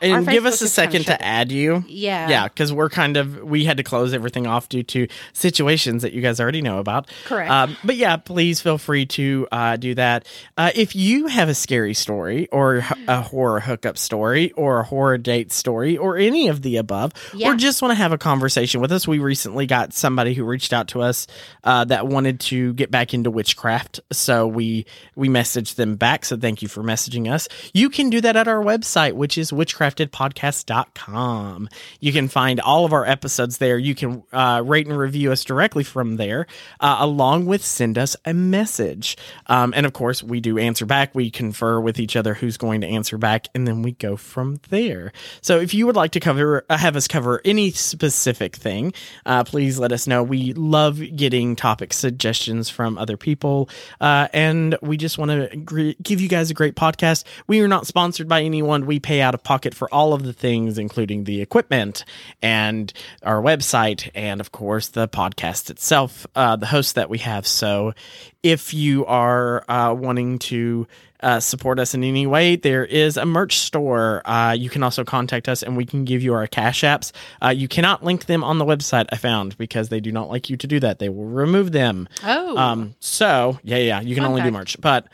and give us a second to add you. yeah, Yeah, because we're kind of we had to close everything off due to situations that you guys already know about. correct. Um, but yeah, please feel free to uh, do that. Uh, if you have a scary story or a horror hookup story or a horror date story or any of the above, Yeah. or just want to have a conversation with us, we recently got somebody who reached out to us uh, that wanted to get back into witchcraft. So we we messaged them back. So thank you for messaging us. You can do that at our website, which is witchcraftedpodcast.com. You can find all of our episodes there. You can uh, rate and review us directly from there, uh, along with send us a message. Um, and of course, we do answer back. We confer with each other who's going to answer back, and then we go from there. So if you would like to cover, uh, have us cover any specific thing, uh, please let us know. We love getting topic suggestions from other people, uh, and we just want to give you guys a great podcast. We are not sponsored by anyone. We pay out of pocket for all of the things, including the equipment and our website, and of course the podcast itself, uh, the host that we have. So, if you are uh, wanting to uh, support us in any way, there is a merch store. Uh, you can also contact us and we can give you our cash apps. Uh, you cannot link them on the website, I found, because they do not like you to do that. They will remove them. oh, Um, so yeah, yeah, you can Fun only do merch, but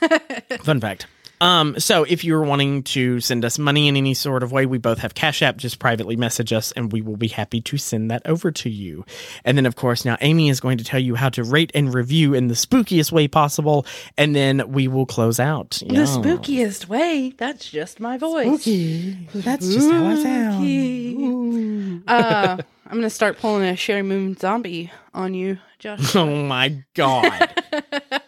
fun fact. Um, so if you're wanting to send us money in any sort of way, we both have Cash App. Just privately message us, and we will be happy to send that over to you. And then, of course, now Amy is going to tell you how to rate and review in the spookiest way possible, and then we will close out. the spookiest way. That's just my voice. Spooky. That's just how I sound. Uh, I'm gonna start pulling a Sheri Moon Zombie on you, Josh. Oh my god!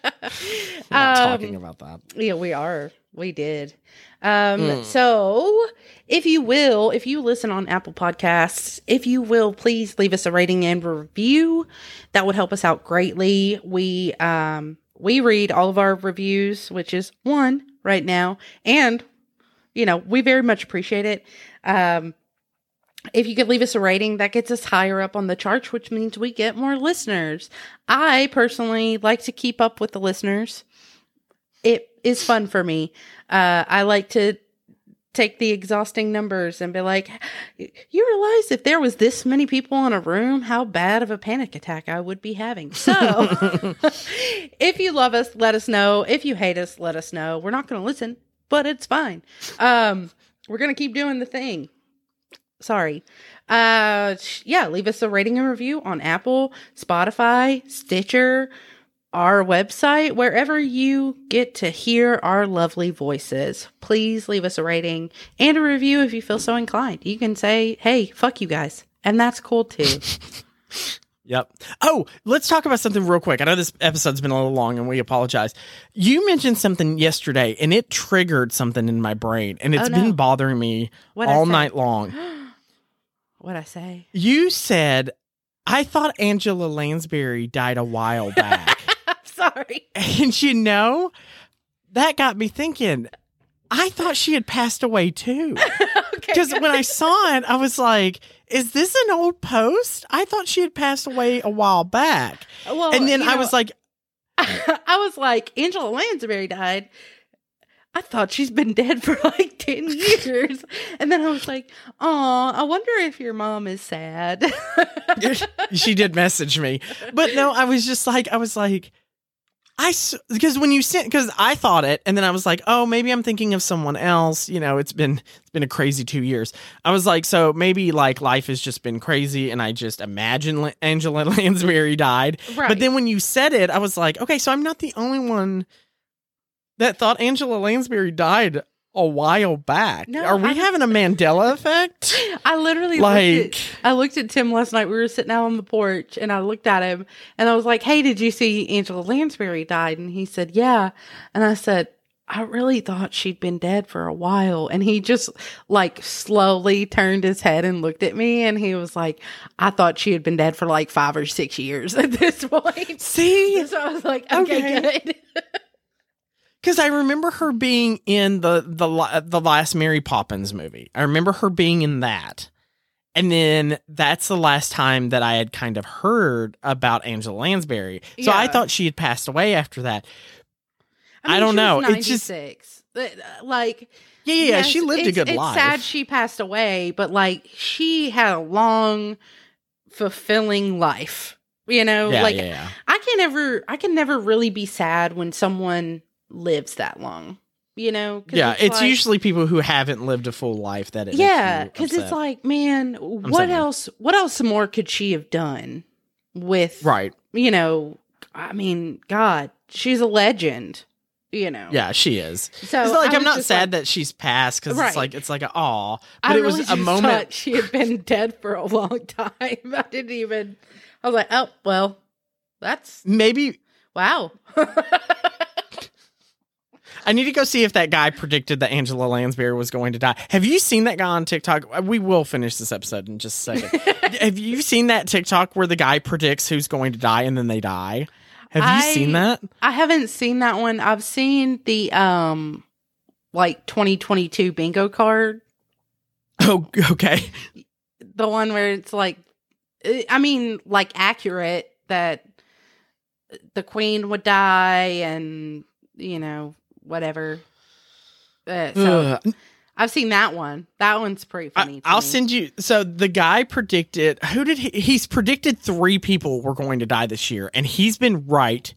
Um, talking about that. Yeah, we are. We did. Um, so if you will, if you listen on Apple Podcasts, if you will, please leave us a rating and review. That would help us out greatly. We um we read all of our reviews, which is one right now, and you know, we very much appreciate it. Um if you could leave us a rating, that gets us higher up on the charts, which means we get more listeners. I personally like to keep up with the listeners. It is fun for me. Uh, I like to take the exhausting numbers and be like, you realize if there was this many people in a room, how bad of a panic attack I would be having. So, if you love us, let us know. If you hate us, let us know. We're not going to listen, but it's fine. Um, we're going to keep doing the thing. Sorry. Uh, yeah, leave us a rating and review on Apple, Spotify, Stitcher, our website, wherever you get to hear our lovely voices. Please leave us a rating and a review if you feel so inclined. You can say, hey, fuck you guys. And that's cool too. Yep. Oh, let's talk about something real quick. I know this episode's been a little long and we apologize. You mentioned something yesterday and it triggered something in my brain and it's Oh, no. been bothering me What'd all night long. What'd I say? You said, I thought Angela Lansbury died a while back. I'm sorry. and you know, that got me thinking, I thought she had passed away too. okay. Because when I saw it, I was like, is this an old post? I thought she had passed away a while back. well, and then I know, was like, I was like, Angela Lansbury died. I thought she's been dead for like 10 years. And then I was like, oh, I wonder if your mom is sad. she did message me. But no, I was just like, I was like, I, because when you sent, because I thought it, and then I was like, oh, maybe I'm thinking of someone else. You know, it's been, it's been a crazy two years. I was like, so maybe like life has just been crazy, and I just imagine Angela Lansbury died. right. But then when you said it, I was like, okay, so I'm not the only one that thought Angela Lansbury died a while back. No, Are we I- having a Mandela effect? I literally like, looked at, I looked at Tim last night. We were sitting out on the porch and I looked at him and I was like, Hey, did you see Angela Lansbury died? And he said, Yeah. And I said, I really thought she'd been dead for a while. And he just like slowly turned his head and looked at me and he was like, I thought she had been dead for like five or six years at this point. see, So I was like, okay, Okay. good. Because I remember her being in the the the last Mary Poppins movie. I remember her being in that, and then that's the last time that I had kind of heard about Angela Lansbury. So I thought she had passed away after that. I mean, don't she know. It's just- 96. But, uh, like Yeah, yeah, yeah, Yes, she lived a it's- good it's life. sad she passed away, but like she had a long, fulfilling life. You know, yeah, like yeah, yeah. I can never, I can never really be sad when someone lives that long. You know, Yeah, it's, like- usually people who haven't lived a full life that it yeah, because it's like, man, what sorry. else? What else more could she have done with? right. You know, I mean, God, she's a legend. You know. Yeah, she is. So it's like I'm not sad like- that she's passed because Right. it's like it's like a aw, but I it really was a just moment. thought she had been dead for a long time. I didn't even. I was like, oh well, that's Maybe wow. I need to go see if that guy predicted that Angela Lansbury was going to die. Have you seen that guy on TikTok? Uh, We will finish this episode in just a second. Have you seen that TikTok where the guy predicts who's going to die and then they die? Have you I- seen that? I haven't seen that one. I've seen the um, like 2022 bingo card, Oh, okay. the one where it's like, I mean, like accurate that the queen would die and you know whatever. Uh, so Ugh. I've seen that one. That one's pretty funny. I, to I'll me. send you. So the guy predicted. Who did he? He's predicted three people were going to die this year, and he's been right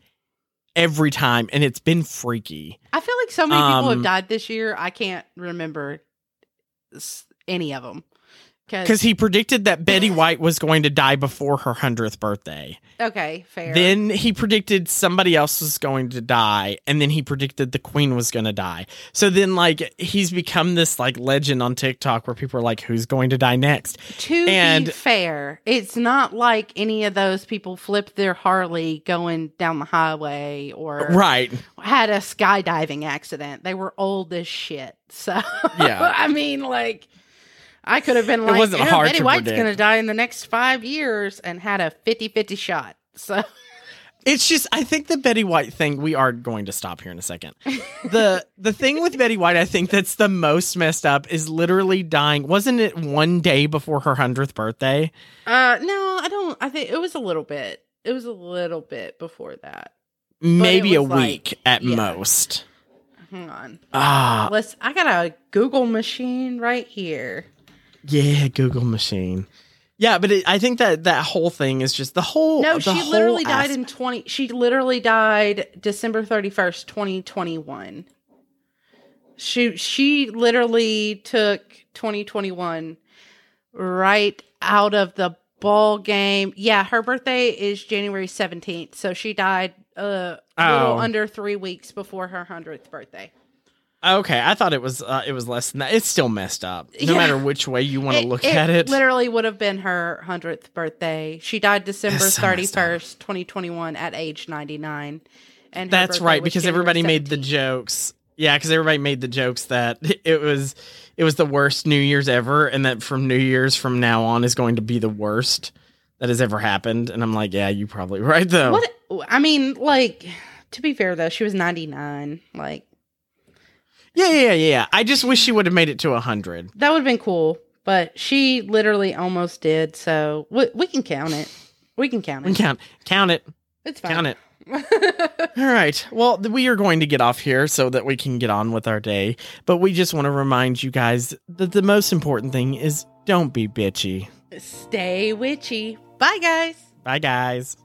every time, and it's been freaky. I feel like so many people Um, have died this year. I can't remember any of them. Because he predicted that Betty White was going to die before her hundredth birthday. okay, fair. Then he predicted somebody else was going to die, and then he predicted the queen was going to die. So then, like, he's become this like legend on TikTok where people are like, "Who's going to die next?" to and- be fair, it's not like any of those people flipped their Harley going down the highway or Right? had a skydiving accident. They were old as shit. So Yeah. I mean, like. I could have been It like, wasn't hard Betty White's predict. to die in the next five years and had a 50-50 shot. So It's just I think the Betty White thing we are going to stop here in a second. the the thing with Betty White I think that's the most messed up is literally dying. Wasn't it one day before her 100th birthday? Uh no, I don't I think it was a little bit. It was a little bit before that. Maybe a like- week at yeah. most. Hang on. Ah, Let's I got a Google machine right here. Yeah, Google machine. Yeah, but it, I think that that whole thing is just the whole No, the she whole literally died in 20 she literally died December 31st, 2021. She she literally took 2021 right out of the ball game. Yeah, her birthday is January 17th, so she died uh, a little Oh. under 3 weeks before her 100th birthday. Okay, I thought it was uh, it was less than that. It's still messed up. No Yeah. matter which way you want to look at it. literally would have been her 100th birthday. She died December so messed up. 31st, 2021 at age 99. And That's right because January everybody made the jokes. Yeah, because everybody made the jokes that it was it was the worst New Year's ever, and that from New Year's from now on is going to be the worst that has ever happened. And I'm like, yeah, you probably right though. What I mean, like to be fair though, she was 99. Like yeah, yeah, yeah. I just wish she would have made it to 100. That would have been cool, but she literally almost did. So we, we can count it. We can count it. We count, count it. It's fine. Count it. All right. Well, we are going to get off here so that we can get on with our day. But we just want to remind you guys that the most important thing is don't be bitchy. Stay witchy. Bye, guys. Bye, guys.